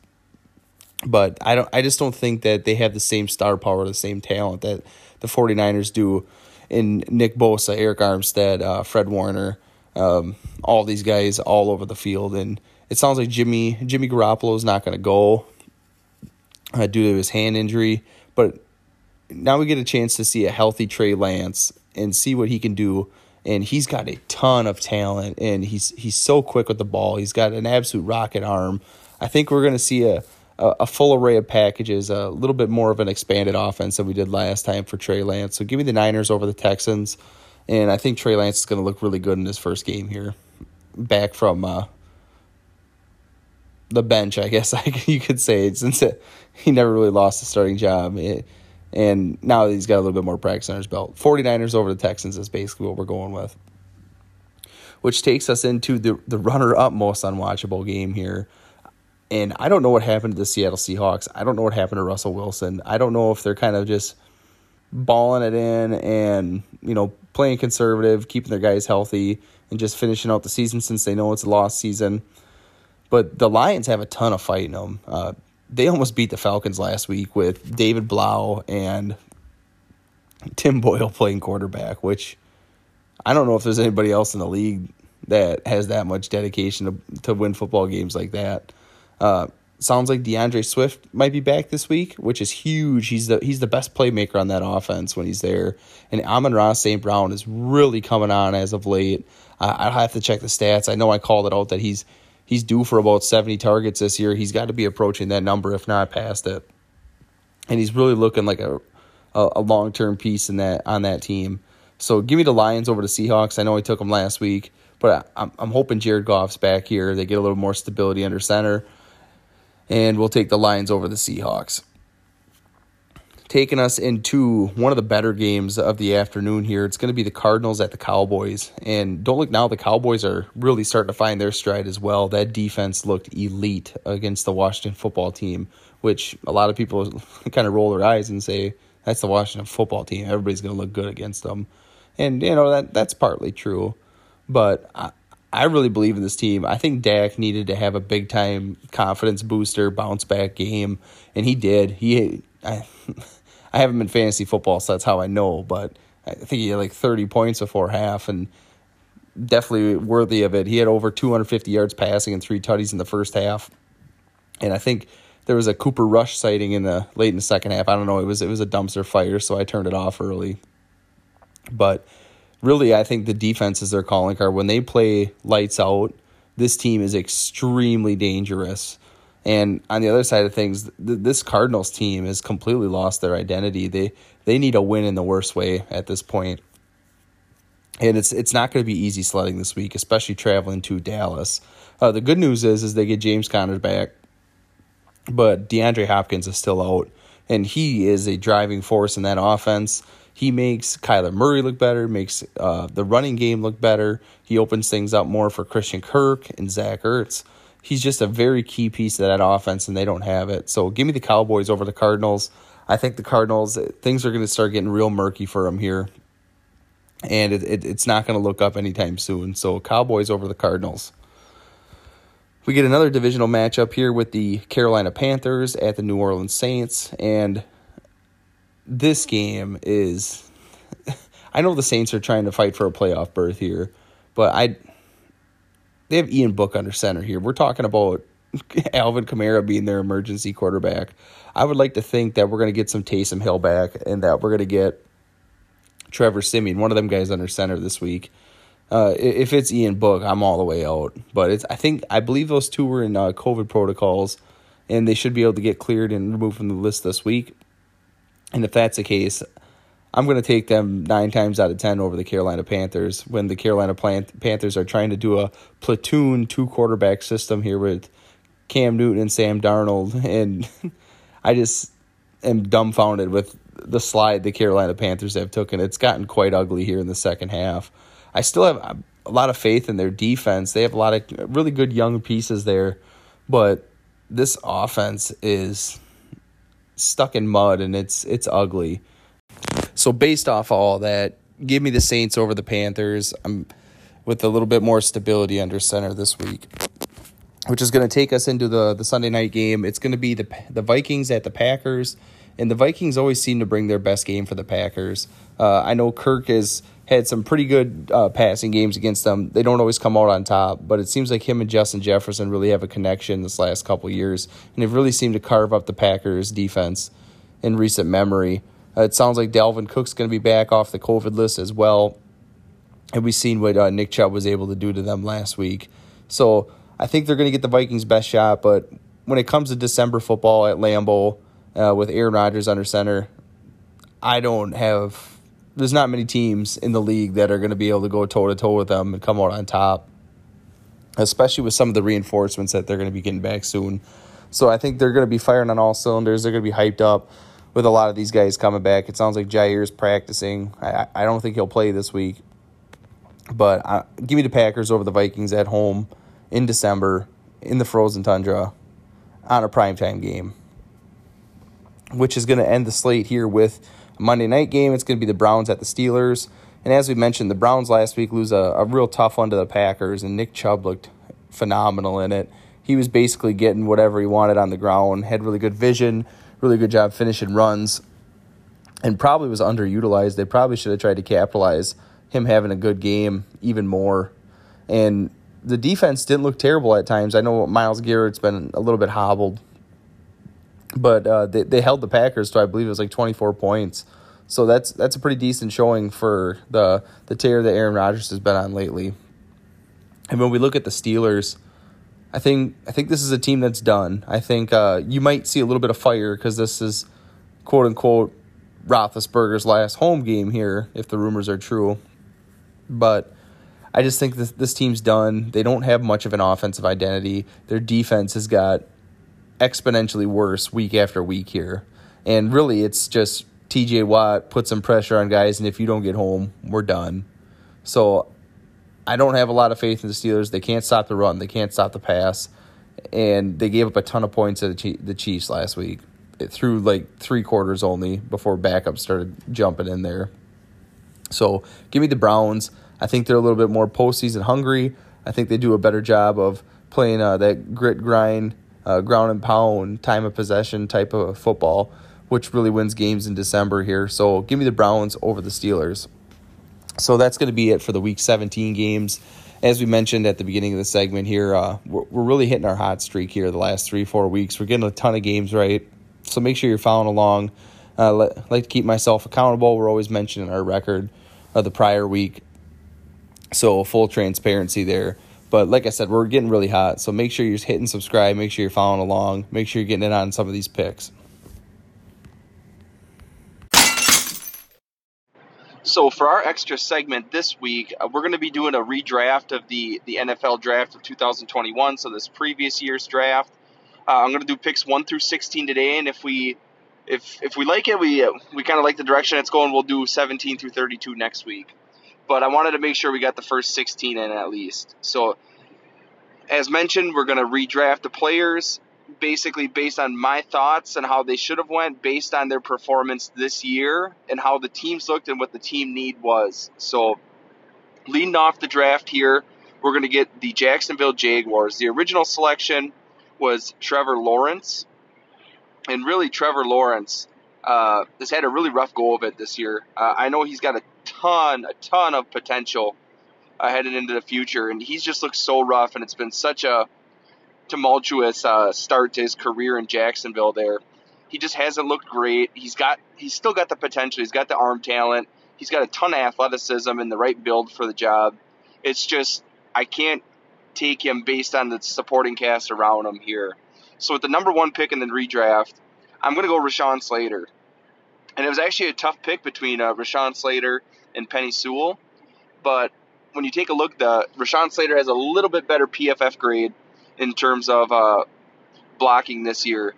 but I don't I just don't think that they have the same star power, the same talent that the 49ers do in Nick Bosa, Arik Armstead, uh, Fred Warner, um, all these guys all over the field. And it sounds like Jimmy Jimmy Garoppolo is not going to go uh, due to his hand injury. But now we get a chance to see a healthy Trey Lance and see what he can do. And he's got a ton of talent, and he's he's so quick with the ball. He's got an absolute rocket arm. I think we're going to see a a, a, full array of packages, a little bit more of an expanded offense than we did last time for Trey Lance. So give me the Niners over the Texans, and I think Trey Lance is going to look really good in his first game here, back from uh, the bench, I guess you could say, since it, he never really lost the starting job. It, and now he's got a little bit more practice on his belt. 49ers over the Texans is basically what we're going with. Which takes us into the, the runner up most unwatchable game here. And I don't know what happened to the Seattle Seahawks. I don't know what happened to Russell Wilson. I don't know if they're kind of just balling it in and, you know, playing conservative, keeping their guys healthy, and just finishing out the season since they know it's a lost season. But the Lions have a ton of fight in them. Uh, they almost beat the Falcons last week with David Blough and Tim Boyle playing quarterback, which I don't know if there's anybody else in the league that has that much dedication to, to win football games like that. Uh, sounds like DeAndre Swift might be back this week, which is huge. He's the he's the best playmaker on that offense when he's there. And Amon-Ra St. Brown is really coming on as of late. I'll have to check the stats. I know I called it out that he's he's due for about 70 targets this year. He's got to be approaching that number, if not past it. And he's really looking like a a, a long term piece in that on that team. So give me the Lions over the Seahawks. I know I took them last week, but I'm I'm hoping Jared Goff's back here. They get a little more stability under center and we'll take the Lions over the Seahawks. Taking us into one of the better games of the afternoon here, it's going to be the Cardinals at the Cowboys. And don't look now, the Cowboys are really starting to find their stride as well. That defense looked elite against the Washington football team, which a lot of people kind of roll their eyes and say, that's the Washington football team. Everybody's going to look good against them. And, you know, that that's partly true. But I, I really believe in this team. I think Dak needed to have a big time confidence booster, bounce back game, and he did. He, I, I haven't been fantasy football, so that's how I know. But I think he had like thirty points before half, and definitely worthy of it. He had over two hundred fifty yards passing and three tutties in the first half, and I think there was a Cooper Rush sighting in the late in the second half. I don't know. It was it was a dumpster fire, so I turned it off early. But really, I think the defense is their calling card. when they play lights out, this team is extremely dangerous. And on the other side of things, th- this Cardinals team has completely lost their identity. They they need a win in the worst way at this point. And it's it's not going to be easy sledding this week, especially traveling to Dallas. Uh, the good news is is they get James Conner back, but DeAndre Hopkins is still out, and he is a driving force in that offense. He makes Kyler Murray look better, makes uh, the running game look better. He opens things up more for Christian Kirk and Zach Ertz. He's just a very key piece of that offense, and they don't have it. So give me the Cowboys over the Cardinals. I think the Cardinals, things are going to start getting real murky for them here. And it, it, it's not going to look up anytime soon. So Cowboys over the Cardinals. We get another divisional matchup here with the Carolina Panthers at the New Orleans Saints. And this game is. I know the Saints are trying to fight for a playoff berth here, but I. They have Ian Book under center here. We're talking about Alvin Kamara being their emergency quarterback. I would like to think that we're going to get some Taysom Hill back and that we're going to get Trevor Siemian, one of them guys under center this week. Uh, if it's Ian Book, I'm all the way out. But it's I think I believe those two were in uh, COVID protocols, and they should be able to get cleared and removed from the list this week. And if that's the case, I'm going to take them nine times out of 10 over the Carolina Panthers when the Carolina Panthers are trying to do a platoon two quarterback system here with Cam Newton and Sam Darnold. And I just am dumbfounded with the slide the Carolina Panthers have taken. It's gotten quite ugly here in the second half. I still have um, a lot of faith in their defense. They have a lot of really good young pieces there, but this offense is stuck in mud and it's it's ugly. So based off all that, give me the Saints over the Panthers. I'm with a little bit more stability under center this week, which is going to take us into the the Sunday night game. It's going to be the the Vikings at the Packers, and the Vikings always seem to bring their best game for the Packers. Uh, I know Kirk has had some pretty good uh, passing games against them. They don't always come out on top, but it seems like him and Justin Jefferson really have a connection this last couple years, and they've really seemed to carve up the Packers defense in recent memory. Uh, it sounds like Dalvin Cook's going to be back off the COVID list as well, and we've seen what uh, Nick Chubb was able to do to them last week. So I think they're going to get the Vikings' best shot, but when it comes to December football at Lambeau uh, with Aaron Rodgers under center, I don't have there's not many teams in the league that are going to be able to go toe to toe with them and come out on top, especially with some of the reinforcements that they're going to be getting back soon. So I think they're going to be firing on all cylinders. They're going to be hyped up with a lot of these guys coming back. It sounds like Jaire's practicing. I, I don't think he'll play this week, but I, give me the Packers over the Vikings at home in December in the frozen tundra on a primetime game, which is going to end the slate here with Monday night game, it's going to be the Browns at the Steelers. And as we mentioned, the Browns last week lose a, a real tough one to the Packers, and Nick Chubb looked phenomenal in it. He was basically getting whatever he wanted on the ground, had really good vision, really good job finishing runs, and probably was underutilized. They probably should have tried to capitalize him having a good game even more. And the defense didn't look terrible at times. I know Myles Garrett's been a little bit hobbled but uh, they they held the Packers to I believe it was like 24 points. So that's that's a pretty decent showing for the the tear that Aaron Rodgers has been on lately. And when we look at the Steelers, I think I think this is a team that's done. I think uh, you might see a little bit of fire because this is quote unquote Roethlisberger's last home game here, if the rumors are true. But I just think this this team's done. They don't have much of an offensive identity. Their defense has got exponentially worse week after week here, and really, it's just TJ Watt put some pressure on guys, and if you don't get home, we're done. So I don't have a lot of faith in the Steelers. They can't stop the run, they can't stop the pass, and they gave up a ton of points to the Chiefs last week through like three quarters only before backup started jumping in there. So give me the Browns. I think they're a little bit more postseason hungry. I think they do a better job of playing uh, that grit grind, uh, ground and pound, time of possession type of football which really wins games in December here. So give me the Browns over the Steelers. So that's going to be it for the Week 17 games. As we mentioned at the beginning of the segment here, uh, we're, we're really hitting our hot streak here the last three, four weeks. We're getting a ton of games right. So make sure you're following along. Uh, let, like to keep myself accountable. We're always mentioning our record of the prior week. So full transparency there. But like I said, we're getting really hot. So make sure you're hitting subscribe. Make sure you're following along. Make sure you're getting in on some of these picks. So for our extra segment this week, uh, we're going to be doing a redraft of the the NFL draft of 2021. So this previous year's draft, uh, I'm going to do picks one through 16 today, and if we if if we like it, we uh, we kind of like the direction it's going. We'll do 17 through 32 next week. But I wanted to make sure we got the first 16 in at least. So as mentioned, we're going to redraft the players basically based on my thoughts and how they should have went based on their performance this year and how the teams looked and what the team need was. So leading off the draft here, we're going to get the Jacksonville Jaguars. The original selection was Trevor Lawrence. And really, Trevor Lawrence uh, has had a really rough go of it this year. Uh, I know he's got a ton, a ton of potential uh, headed into the future, and he's just looked so rough, and it's been such a tumultuous uh, start to his career in Jacksonville. There, he just hasn't looked great. He's got he's still got the potential. He's got the arm talent. He's got a ton of athleticism and the right build for the job. It's just I can't take him based on the supporting cast around him here. So with the number one pick in the redraft, I'm going to go Rashawn Slater. And it was actually a tough pick between uh, Rashawn Slater and Penny Sewell. But when you take a look, the Rashawn Slater has a little bit better PFF grade in terms of uh, blocking this year.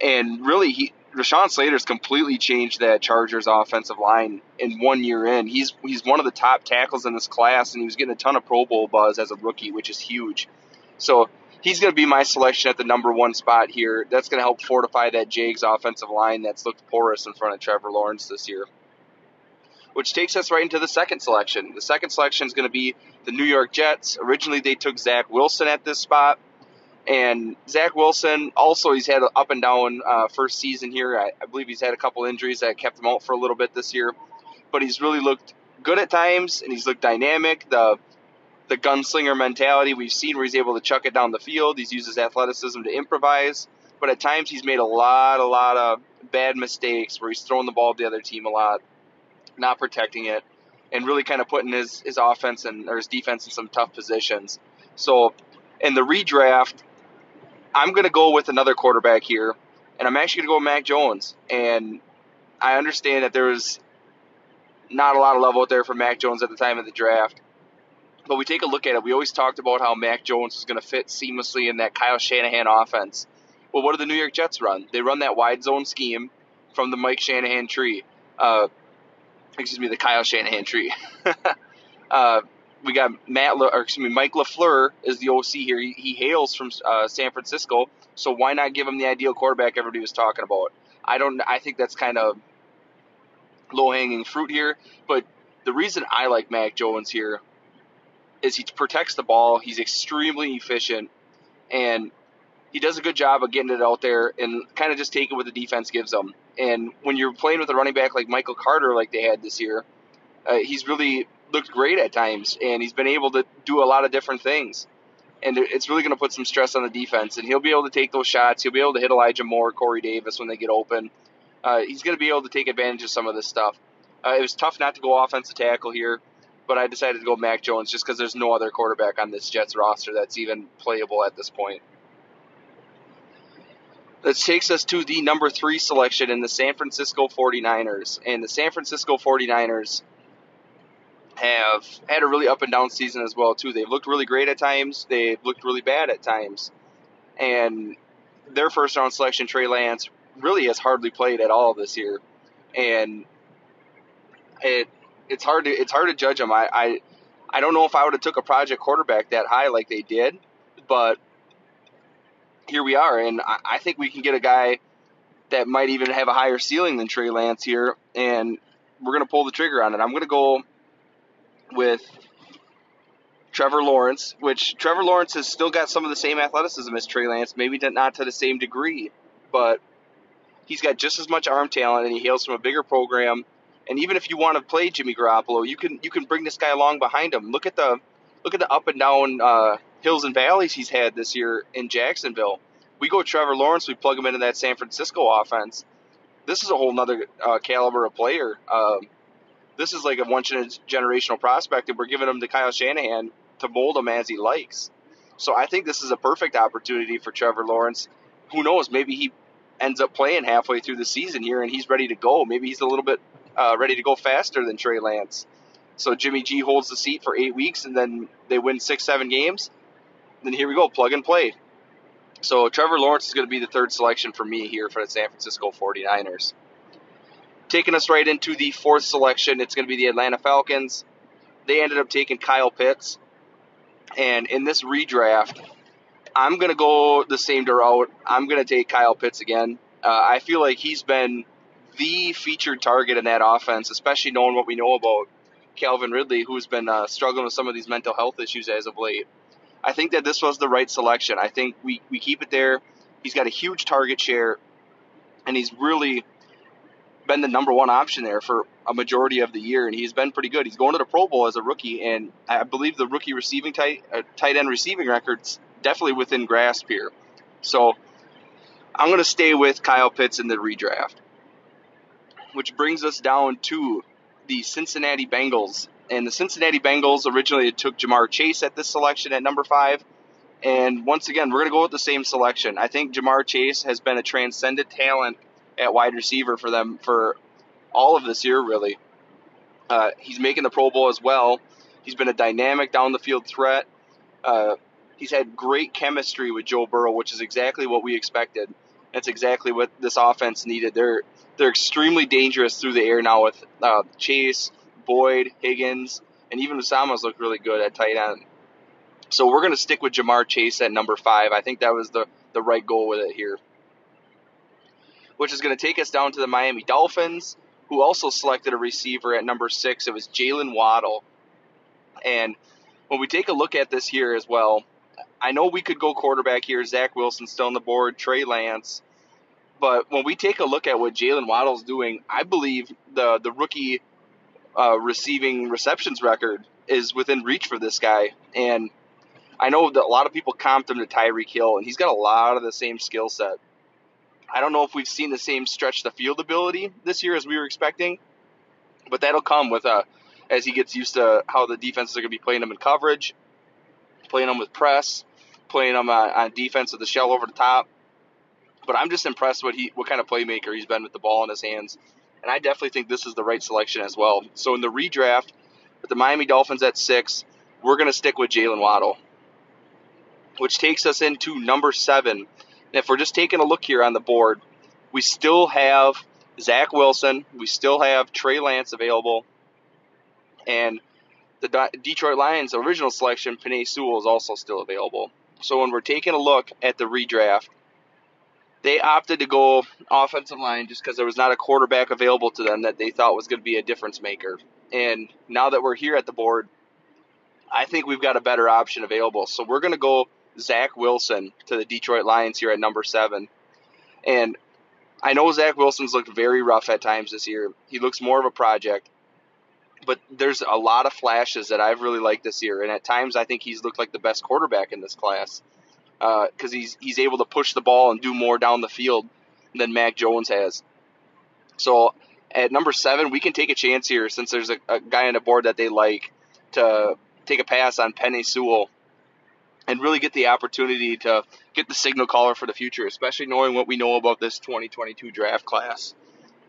And really, he Rashawn Slater's completely changed that Chargers offensive line in one year in. He's he's one of the top tackles in this class, and he was getting a ton of Pro Bowl buzz as a rookie, which is huge. So he's going to be my selection at the number one spot here. That's going to help fortify that Jags offensive line that's looked porous in front of Trevor Lawrence this year. Which takes us right into the second selection. The second selection is going to be the New York Jets. Originally, they took Zach Wilson at this spot. And Zach Wilson, also, he's had an up and down uh, first season here. I, I, believe he's had a couple injuries that kept him out for a little bit this year. But he's really looked good at times, and he's looked dynamic. The the gunslinger mentality we've seen where he's able to chuck it down the field. He's used his athleticism to improvise. But at times he's made a lot, a lot of bad mistakes where he's throwing the ball to the other team a lot, not protecting it, and really kind of putting his, his offense and or his defense in some tough positions. So in the redraft, I'm going to go with another quarterback here, and I'm actually going to go with Mac Jones. And I understand that there was not a lot of love out there for Mac Jones at the time of the draft. But we take a look at it. We always talked about how Mac Jones was going to fit seamlessly in that Kyle Shanahan offense. Well, what do the New York Jets run? They run that wide zone scheme from the Mike Shanahan tree. Uh, excuse me, the Kyle Shanahan tree. uh, we got Matt, or excuse me, Mike LaFleur is the OC here. He, he hails from uh, San Francisco, so why not give him the ideal quarterback everybody was talking about? I don't. I think that's kind of low hanging fruit here. But the reason I like Mac Jones here is he protects the ball. He's extremely efficient, and he does a good job of getting it out there and kind of just taking what the defense gives him. And when you're playing with a running back like Michael Carter, like they had this year, uh, he's really looked great at times, and he's been able to do a lot of different things. and it's really going to put some stress on the defense. And he'll be able to take those shots. He'll be able to hit Elijah Moore, Corey Davis when they get open. Uh, he's going to be able to take advantage of some of this stuff. Uh, it was tough not to go offensive tackle here, but I decided to go Mac Jones just because there's no other quarterback on this Jets roster that's even playable at this point. That takes us to the number three selection in the San Francisco 49ers. And the San Francisco 49ers have had a really up and down season as well too. They've looked really great at times. They've looked really bad at times. And their first round selection, Trey Lance, really has hardly played at all this year. And it it's hard to it's hard to judge them. I I, I don't know if I would have took a project quarterback that high like they did, but here we are, and I, I think we can get a guy that might even have a higher ceiling than Trey Lance here, and we're gonna pull the trigger on it. I'm gonna go with Trevor Lawrence, which Trevor Lawrence has still got some of the same athleticism as Trey Lance, maybe not to the same degree, but he's got just as much arm talent and he hails from a bigger program. And even if you want to play Jimmy Garoppolo, you can you can bring this guy along behind him. Look at the look at the up and down uh, hills and valleys he's had this year in Jacksonville. We go Trevor Lawrence, we plug him into that San Francisco offense. This is a whole nother uh, caliber of player. Um, this is like a once in a generational prospect, and we're giving him to Kyle Shanahan to mold him as he likes. So I think this is a perfect opportunity for Trevor Lawrence. Who knows? Maybe he ends up playing halfway through the season here, and he's ready to go. Maybe he's a little bit uh, ready to go faster than Trey Lance. So Jimmy G holds the seat for eight weeks, and then they win six, seven games. Then here we go, plug and play. So Trevor Lawrence is going to be the third selection for me here for the San Francisco 49ers. Taking us right into the fourth selection, it's going to be the Atlanta Falcons. They ended up taking Kyle Pitts. And in this redraft, I'm going to go the same route. I'm going to take Kyle Pitts again. Uh, I feel like he's been the featured target in that offense, especially knowing what we know about Calvin Ridley, who's been uh, struggling with some of these mental health issues as of late. I think that this was the right selection. I think we, we keep it there. He's got a huge target share, and he's really been the number one option there for a majority of the year, and he's been pretty good. He's going to the Pro Bowl as a rookie, and I believe the rookie receiving tight uh, tight end receiving records definitely within grasp here. So I'm going to stay with Kyle Pitts in the redraft, which brings us down to the Cincinnati Bengals. And the Cincinnati Bengals originally took Ja'Marr Chase at this selection at number five. And once again, we're going to go with the same selection. I think Ja'Marr Chase has been a transcendent talent at wide receiver for them for all of this year, really. Uh, he's making the Pro Bowl as well. He's been a dynamic down the field threat. Uh, he's had great chemistry with Joe Burrow, which is exactly what we expected. That's exactly what this offense needed. They're they're extremely dangerous through the air now with uh, Chase, Boyd, Higgins, and even Uzomah's look really good at tight end. So we're going to stick with Ja'Marr Chase at number five. I think that was the, the right goal with it here which is going to take us down to the Miami Dolphins, who also selected a receiver at number six. It was Jaylen Waddle. And when we take a look at this here as well, I know we could go quarterback here. Zach Wilson still on the board, Trey Lance. But when we take a look at what Jaylen Waddle's doing, I believe the the rookie uh, receiving receptions record is within reach for this guy. And I know that a lot of people comped him to Tyreek Hill, and he's got a lot of the same skill set. I don't know if we've seen the same stretch the field ability this year as we were expecting, but that'll come with uh, as he gets used to how the defenses are going to be playing him in coverage, playing him with press, playing him on, on defense with the shell over the top. But I'm just impressed what he what kind of playmaker he's been with the ball in his hands, and I definitely think this is the right selection as well. So in the redraft, with the Miami Dolphins at six, we're going to stick with Jaylen Waddle, which takes us into number seven And if we're just taking a look here on the board, we still have Zach Wilson, we still have Trey Lance available, and the Detroit Lions' original selection, Penei Sewell, is also still available. So when we're taking a look at the redraft, they opted to go offensive line just because there was not a quarterback available to them that they thought was going to be a difference maker. And now that we're here at the board, I think we've got a better option available. So we're going to go Zach Wilson to the Detroit Lions here at number seven. And I know Zach Wilson's looked very rough at times this year. He looks more of a project. but there's a lot of flashes that I've really liked this year, and at times I think he's looked like the best quarterback in this class because uh, he's he's able to push the ball and do more down the field than Mac Jones has. So at number seven, we can take a chance here since there's a, a guy on the board that they like to take a pass on Penny Sewell and really get the opportunity to get the signal caller for the future, especially knowing what we know about this 2022 draft class.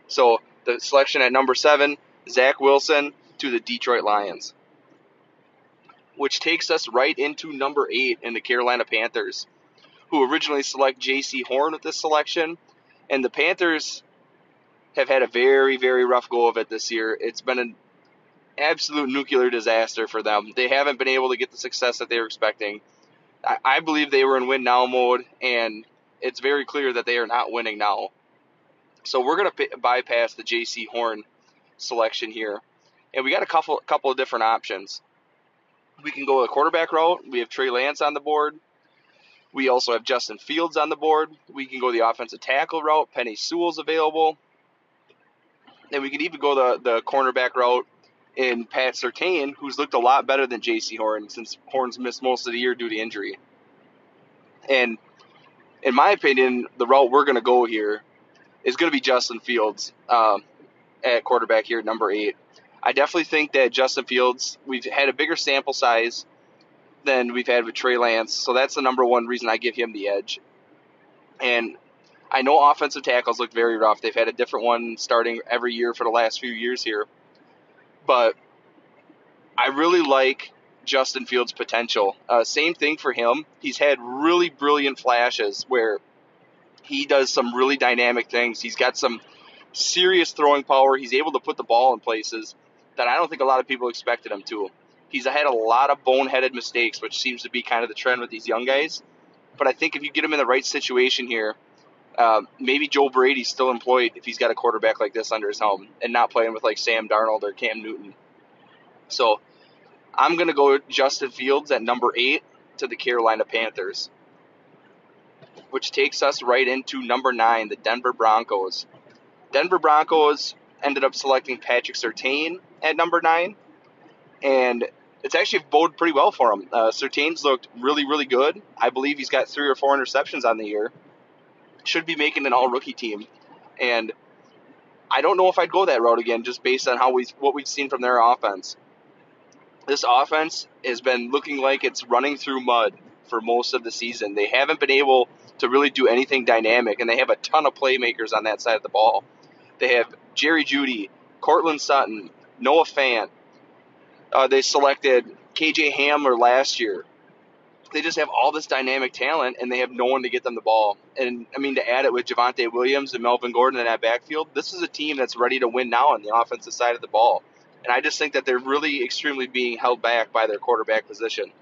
So the selection at number seven, Zach Wilson to the Detroit Lions, which takes us right into number eight in the Carolina Panthers, who originally select Jaycee Horn with this selection, and the Panthers have had a very, very rough go of it this year. It's been an absolute nuclear disaster for them. They haven't been able to get the success that they were expecting. I, I believe they were in win now mode, and it's very clear that they are not winning now. So we're going to p- bypass the Jaycee Horn selection here, and we got a couple couple of different options. We can go the quarterback route. We have Trey Lance on the board. We also have Justin Fields on the board. We can go the offensive tackle route. Penny Sewell's available. And we could even go the, the cornerback route in Pat Surtain, who's looked a lot better than Jaycee Horn since Horn's missed most of the year due to injury. And in my opinion, the route we're going to go here is going to be Justin Fields um, at quarterback here number eight. I definitely think that Justin Fields, we've had a bigger sample size than we've had with Trey Lance, so that's the number one reason I give him the edge. And I know offensive tackles look very rough. They've had a different one starting every year for the last few years here. But I really like Justin Fields' potential. Uh, same thing for him. He's had really brilliant flashes where he does some really dynamic things. He's got some serious throwing power. He's able to put the ball in places that I don't think a lot of people expected him to. He's had a lot of boneheaded mistakes, which seems to be kind of the trend with these young guys. But I think if you get him in the right situation here, uh, maybe Joe Brady's still employed if he's got a quarterback like this under his helm and not playing with like Sam Darnold or Cam Newton. So I'm going to go Justin Fields at number eight to the Carolina Panthers, which takes us right into number nine, the Denver Broncos. Denver Broncos ended up selecting Patrick Surtain at number nine, and it's actually boded pretty well for him. Uh, Surtain's looked really, really good. I believe he's got three or four interceptions on the year should be making an all rookie team. And I don't know if I'd go that route again, just based on how we what we've seen from their offense. This offense has been looking like it's running through mud for most of the season. They haven't been able to really do anything dynamic, and they have a ton of playmakers on that side of the ball. They have Jerry Jeudy, Courtland Sutton, Noah Fant. Uh, they selected KJ Hamler last year they just have all this dynamic talent and they have no one to get them the ball. And I mean, to add it with Javonte Williams and Melvin Gordon in that backfield, this is a team that's ready to win now on the offensive side of the ball. And I just think that they're really extremely being held back by their quarterback position,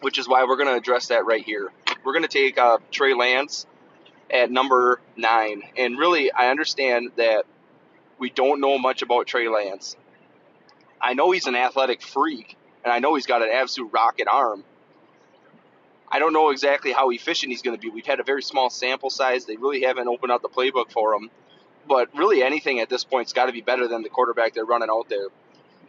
which is why we're going to address that right here. We're going to take uh, Trey Lance at number nine. And really, I understand that we don't know much about Trey Lance. I know he's an athletic freak, and I know he's got an absolute rocket arm. I don't know exactly how efficient he's going to be. We've had a very small sample size. They really haven't opened up the playbook for him. But really, anything at this point's got to be better than the quarterback they're running out there.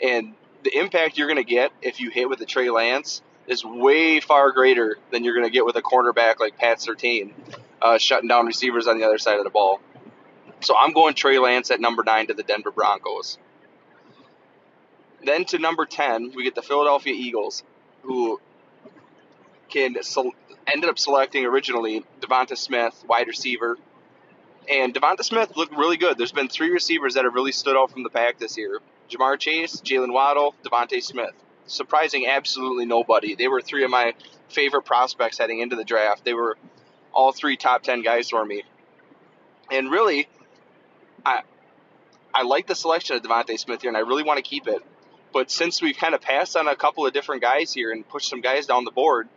And the impact you're going to get if you hit with the Trey Lance is way far greater than you're going to get with a cornerback like Pat Surtain, uh, shutting down receivers on the other side of the ball. So I'm going Trey Lance at number nine to the Denver Broncos. Then to number 10, we get the Philadelphia Eagles, who can ended up selecting originally DeVonta Smith, wide receiver. And DeVonta Smith looked really good. There's been three receivers that have really stood out from the pack this year Ja'Marr Chase, Jaylen Waddle, DeVonta Smith. Surprising absolutely nobody. They were three of my favorite prospects heading into the draft. They were all three top 10 guys for me. And really, I, I like the selection of DeVonta Smith here, and I really want to keep it. But since we've kind of passed on a couple of different guys here and pushed some guys down the board,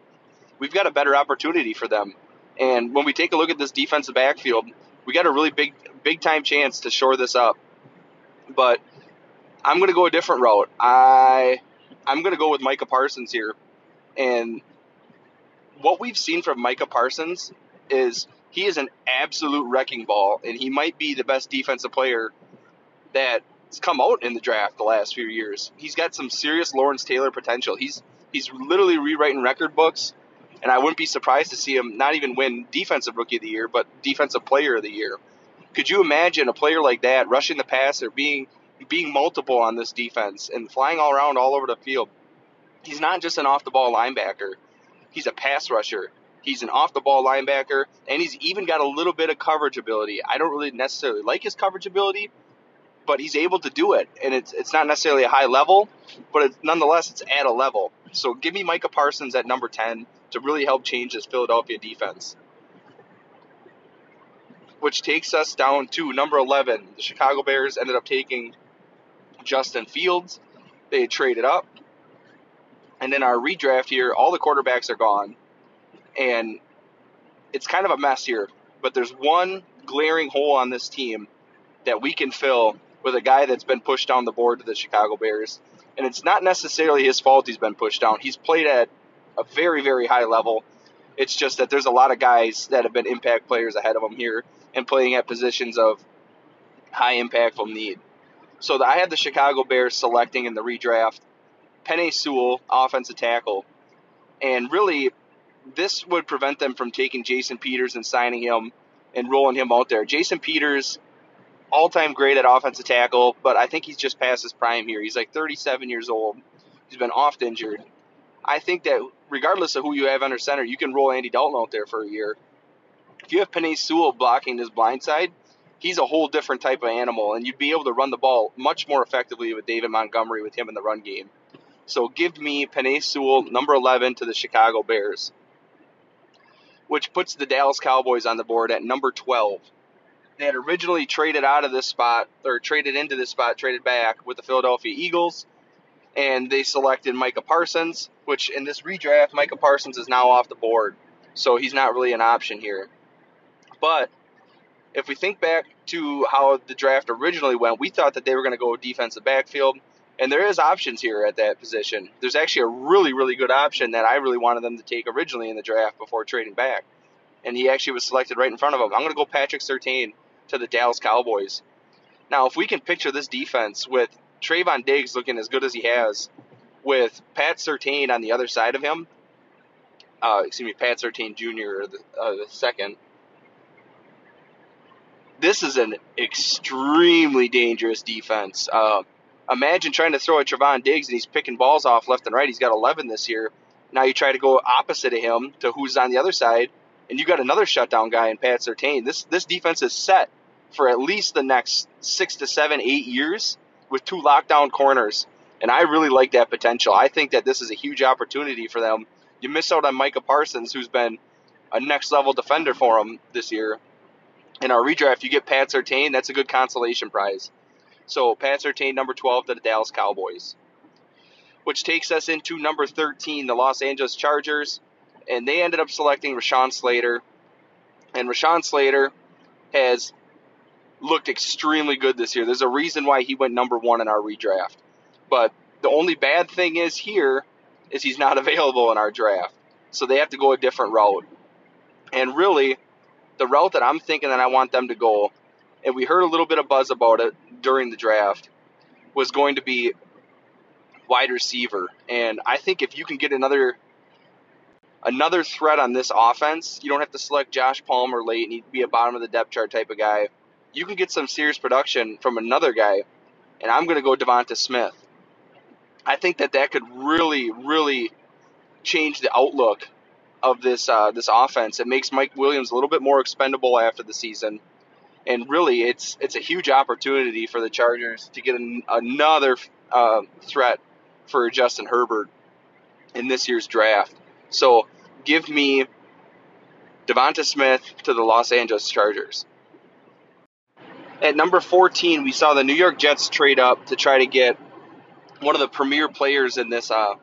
we've got a better opportunity for them. And when we take a look at this defensive backfield, we got a really big, big time chance to shore this up. But I'm going to go a different route. I, I'm going to go with Micah Parsons here. And what we've seen from Micah Parsons is he is an absolute wrecking ball, and he might be the best defensive player that that's come out in the draft the last few years. He's got some serious Lawrence Taylor potential. He's he's literally rewriting record books, and I wouldn't be surprised to see him not even win Defensive Rookie of the Year, but Defensive Player of the Year. Could you imagine a player like that rushing the passer, being being multiple on this defense, and flying all around all over the field? He's not just an off the ball linebacker; he's a pass rusher. He's an off the ball linebacker, and he's even got a little bit of coverage ability. I don't really necessarily like his coverage ability, but he's able to do it, and it's it's not necessarily a high level, but it's, nonetheless it's at a level. So give me Micah Parsons at number ten to really help change this Philadelphia defense. Which takes us down to number 11. The Chicago Bears ended up taking Justin Fields. They traded up. And in our redraft here, all the quarterbacks are gone and it's kind of a mess here. But there's one glaring hole on this team that we can fill with a guy that's been pushed down the board to the Chicago Bears. And it's not necessarily his fault he's been pushed down. He's played at a very, very high level. It's just that there's a lot of guys that have been impact players ahead of him here and playing at positions of high impactful need. So I had the Chicago Bears selecting in the redraft Penny Sewell, offensive tackle. And really, this would prevent them from taking Jason Peters and signing him and rolling him out there. Jason Peters, all time great at offensive tackle, but I think he's just past his prime here. He's like 37 years old. He's been oft injured. I think that regardless of who you have under center, you can roll Andy Dalton out there for a year. If you have Penei Sewell blocking his blind side, he's a whole different type of animal, and you'd be able to run the ball much more effectively with David Montgomery with him in the run game. So give me Penei Sewell, number 11, to the Chicago Bears which puts the Dallas Cowboys on the board at number 12. They had originally traded out of this spot, or traded into this spot, traded back with the Philadelphia Eagles, and they selected Micah Parsons, which in this redraft, Micah Parsons is now off the board, so he's not really an option here. But if we think back to how the draft originally went, we thought that they were going to go defensive backfield. And there is options here at that position. There's actually a really, really good option that I really wanted them to take originally in the draft before trading back. And he actually was selected right in front of him. I'm going to go Patrick Surtain to the Dallas Cowboys. Now, if we can picture this defense with Trevon Diggs looking as good as he has, with Pat Surtain on the other side of him, uh, excuse me, Pat Surtain Jr., the, uh, the second, this is an extremely dangerous defense. Uh, imagine trying to throw at Trevon Diggs and he's picking balls off left and right. He's got 11 this year. Now you try to go opposite of him to who's on the other side, and you got another shutdown guy in Pat Surtain. This this defense is set for at least the next six to seven, eight years with two lockdown corners. And I really like that potential. I think that this is a huge opportunity for them. You miss out on Micah Parsons, who's been a next level defender for them this year. In our redraft, you get Pat Surtain. That's a good consolation prize. So Pat Surtain, number 12 to the Dallas Cowboys. Which takes us into number 13, the Los Angeles Chargers. And they ended up selecting Rashawn Slater. And Rashawn Slater has looked extremely good this year. There's a reason why he went number one in our redraft. But the only bad thing is here is he's not available in our draft. So they have to go a different route. And really, the route that I'm thinking that I want them to go, and we heard a little bit of buzz about it during the draft was going to be wide receiver. And I think if you can get another another threat on this offense, you don't have to select Josh Palmer late and he'd be a bottom of the depth chart type of guy. You can get some serious production from another guy, and I'm going to go DeVonta Smith. I think that that could really, really change the outlook of this uh, this offense. It makes Mike Williams a little bit more expendable after the season and really, it's it's a huge opportunity for the Chargers to get an, another uh, threat for Justin Herbert in this year's draft. So give me DeVonta Smith to the Los Angeles Chargers. At number 14, we saw the New York Jets trade up to try to get one of the premier players in this uh,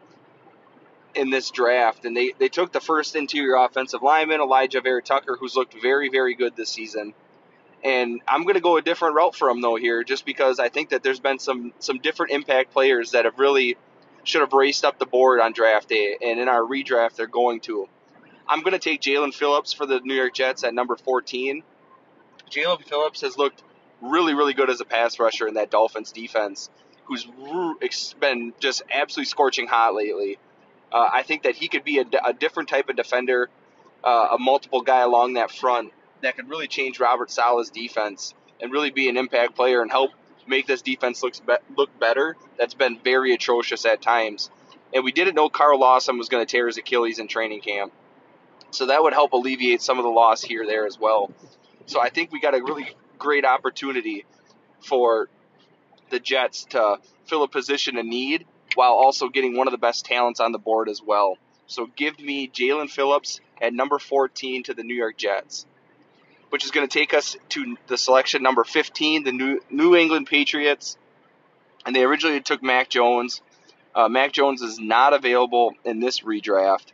in this draft, and they, they took the first interior offensive lineman, Alijah Vera-Tucker, who's looked very, very good this season. And I'm going to go a different route for him though here, just because I think that there's been some some different impact players that have really should have raced up the board on draft day, and in our redraft they're going to. I'm going to take Jaelan Phillips for the New York Jets at number 14. Jaelan Phillips has looked really, really good as a pass rusher in that Dolphins defense, who's been just absolutely scorching hot lately. Uh, I think that he could be a, a different type of defender, uh, a multiple guy along that front that could really change Robert Saleh's defense and really be an impact player and help make this defense looks be- look better. That's been very atrocious at times. And we didn't know Carl Lawson was going to tear his Achilles in training camp. So that would help alleviate some of the loss here there as well. So I think we got a really great opportunity for the Jets to fill a position of need while also getting one of the best talents on the board as well. So give me Jaelan Phillips at number 14 to the New York Jets, which is going to take us to the selection number 15, the New, New England Patriots. And they originally took Mac Jones. Uh, Mac Jones is not available in this redraft.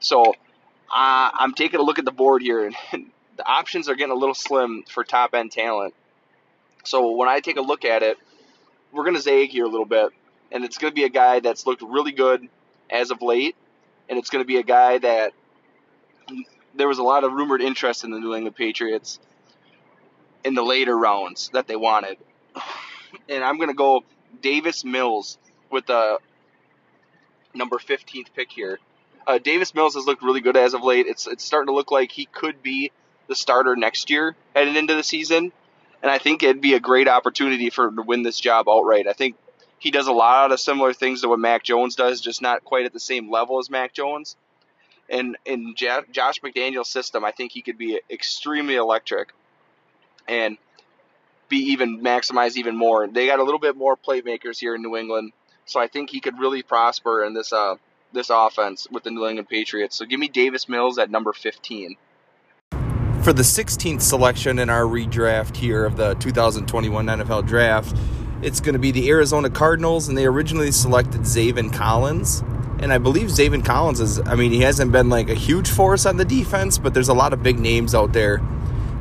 So uh, I'm taking a look at the board here, and the options are getting a little slim for top end talent. So when I take a look at it, we're going to zag here a little bit, and it's going to be a guy that's looked really good as of late, and it's going to be a guy that there was a lot of rumored interest in the New England Patriots in the later rounds that they wanted. And I'm going to go Davis Mills with the number 15th pick here. Uh, Davis Mills has looked really good as of late. It's it's starting to look like he could be the starter next year heading into the season, and I think it'd be a great opportunity for him to win this job outright. I think he does a lot of similar things to what Mac Jones does, just not quite at the same level as Mac Jones. And in Josh McDaniels' system, I think he could be extremely electric and be even maximize even more. They got a little bit more playmakers here in New England, so I think he could really prosper in this uh, this offense with the New England Patriots. So give me Davis Mills at number 15. For the 16th selection in our redraft here of the 2021 NFL Draft, it's going to be the Arizona Cardinals, and they originally selected Zaven Collins. And I believe Zaven Collins is, I mean, he hasn't been like a huge force on the defense, but there's a lot of big names out there.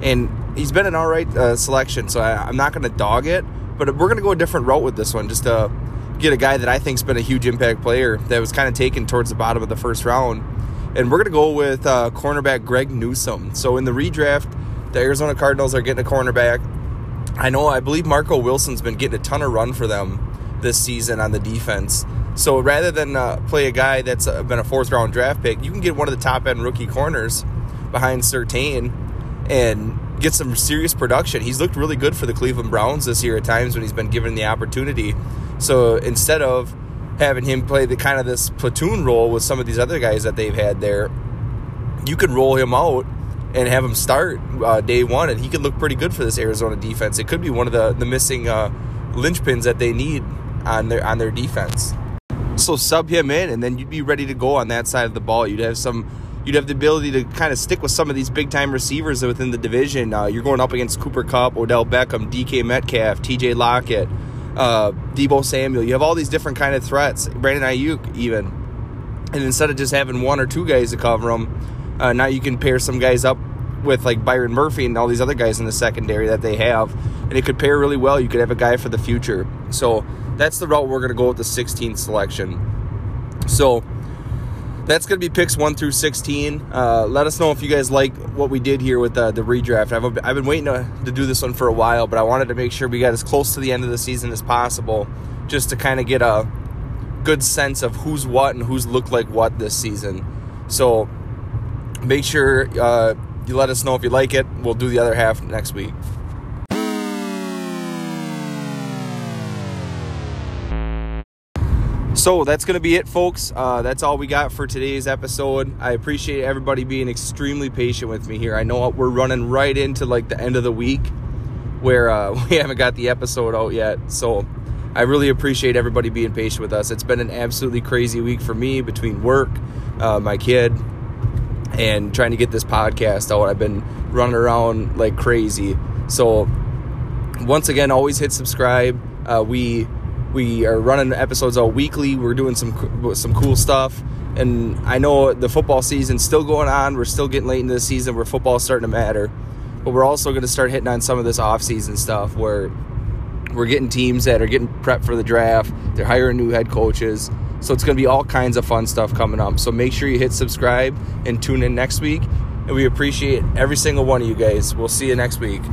And he's been an all right uh, selection, so I, am not going to dog it. But we're going to go a different route with this one, just to get a guy that I think's been a huge impact player that was kind of taken towards the bottom of the first round. And we're going to go with uh, cornerback Greg Newsome. So in the redraft, the Arizona Cardinals are getting a cornerback. I know, I believe Marco Wilson's been getting a ton of run for them this season on the defense. So rather than uh, play a guy that's uh, been a fourth round draft pick, you can get one of the top end rookie corners behind Surtain and get some serious production. He's looked really good for the Cleveland Browns this year at times when he's been given the opportunity. So instead of having him play the kind of this platoon role with some of these other guys that they've had there, you can roll him out and have him start uh, day one, and he could look pretty good for this Arizona defense. It could be one of the the missing uh, linchpins that they need on their on their defense. So sub him in, and then you'd be ready to go on that side of the ball. You'd have some. You'd have the ability to kind of stick with some of these big time receivers within the division. Uh, you're going up against Cooper Kupp, Odell Beckham, DK Metcalf, TJ Lockett, uh, Deebo Samuel. You have all these different kind of threats. Brandon Aiyuk, even. And instead of just having one or two guys to cover them, uh, now you can pair some guys up with like Byron Murphy and all these other guys in the secondary that they have, and it could pair really well. You could have a guy for the future. So that's the route we're going to go with the 16th selection. So that's going to be picks 1 through 16. Uh, let us know if you guys like what we did here with the, the redraft. I've, I've been waiting to, to do this one for a while, but I wanted to make sure we got as close to the end of the season as possible just to kind of get a good sense of who's what and who's looked like what this season. So make sure uh, you let us know if you like it. We'll do the other half next week. So that's going to be it, folks. Uh, that's all we got for today's episode. I appreciate everybody being extremely patient with me here. I know we're running right into like the end of the week where uh, we haven't got the episode out yet. So I really appreciate everybody being patient with us. It's been an absolutely crazy week for me between work, uh, my kid, and trying to get this podcast out. I've been running around like crazy. So once again, always hit subscribe. Uh, we we are running episodes all weekly. We're doing some some cool stuff, and I know the football season's still going on. We're still getting late into the season where football's starting to matter, but we're also going to start hitting on some of this off-season stuff where we're getting teams that are getting prepped for the draft. They're hiring new head coaches, so it's going to be all kinds of fun stuff coming up. So make sure you hit subscribe and tune in next week. And we appreciate every single one of you guys. We'll see you next week.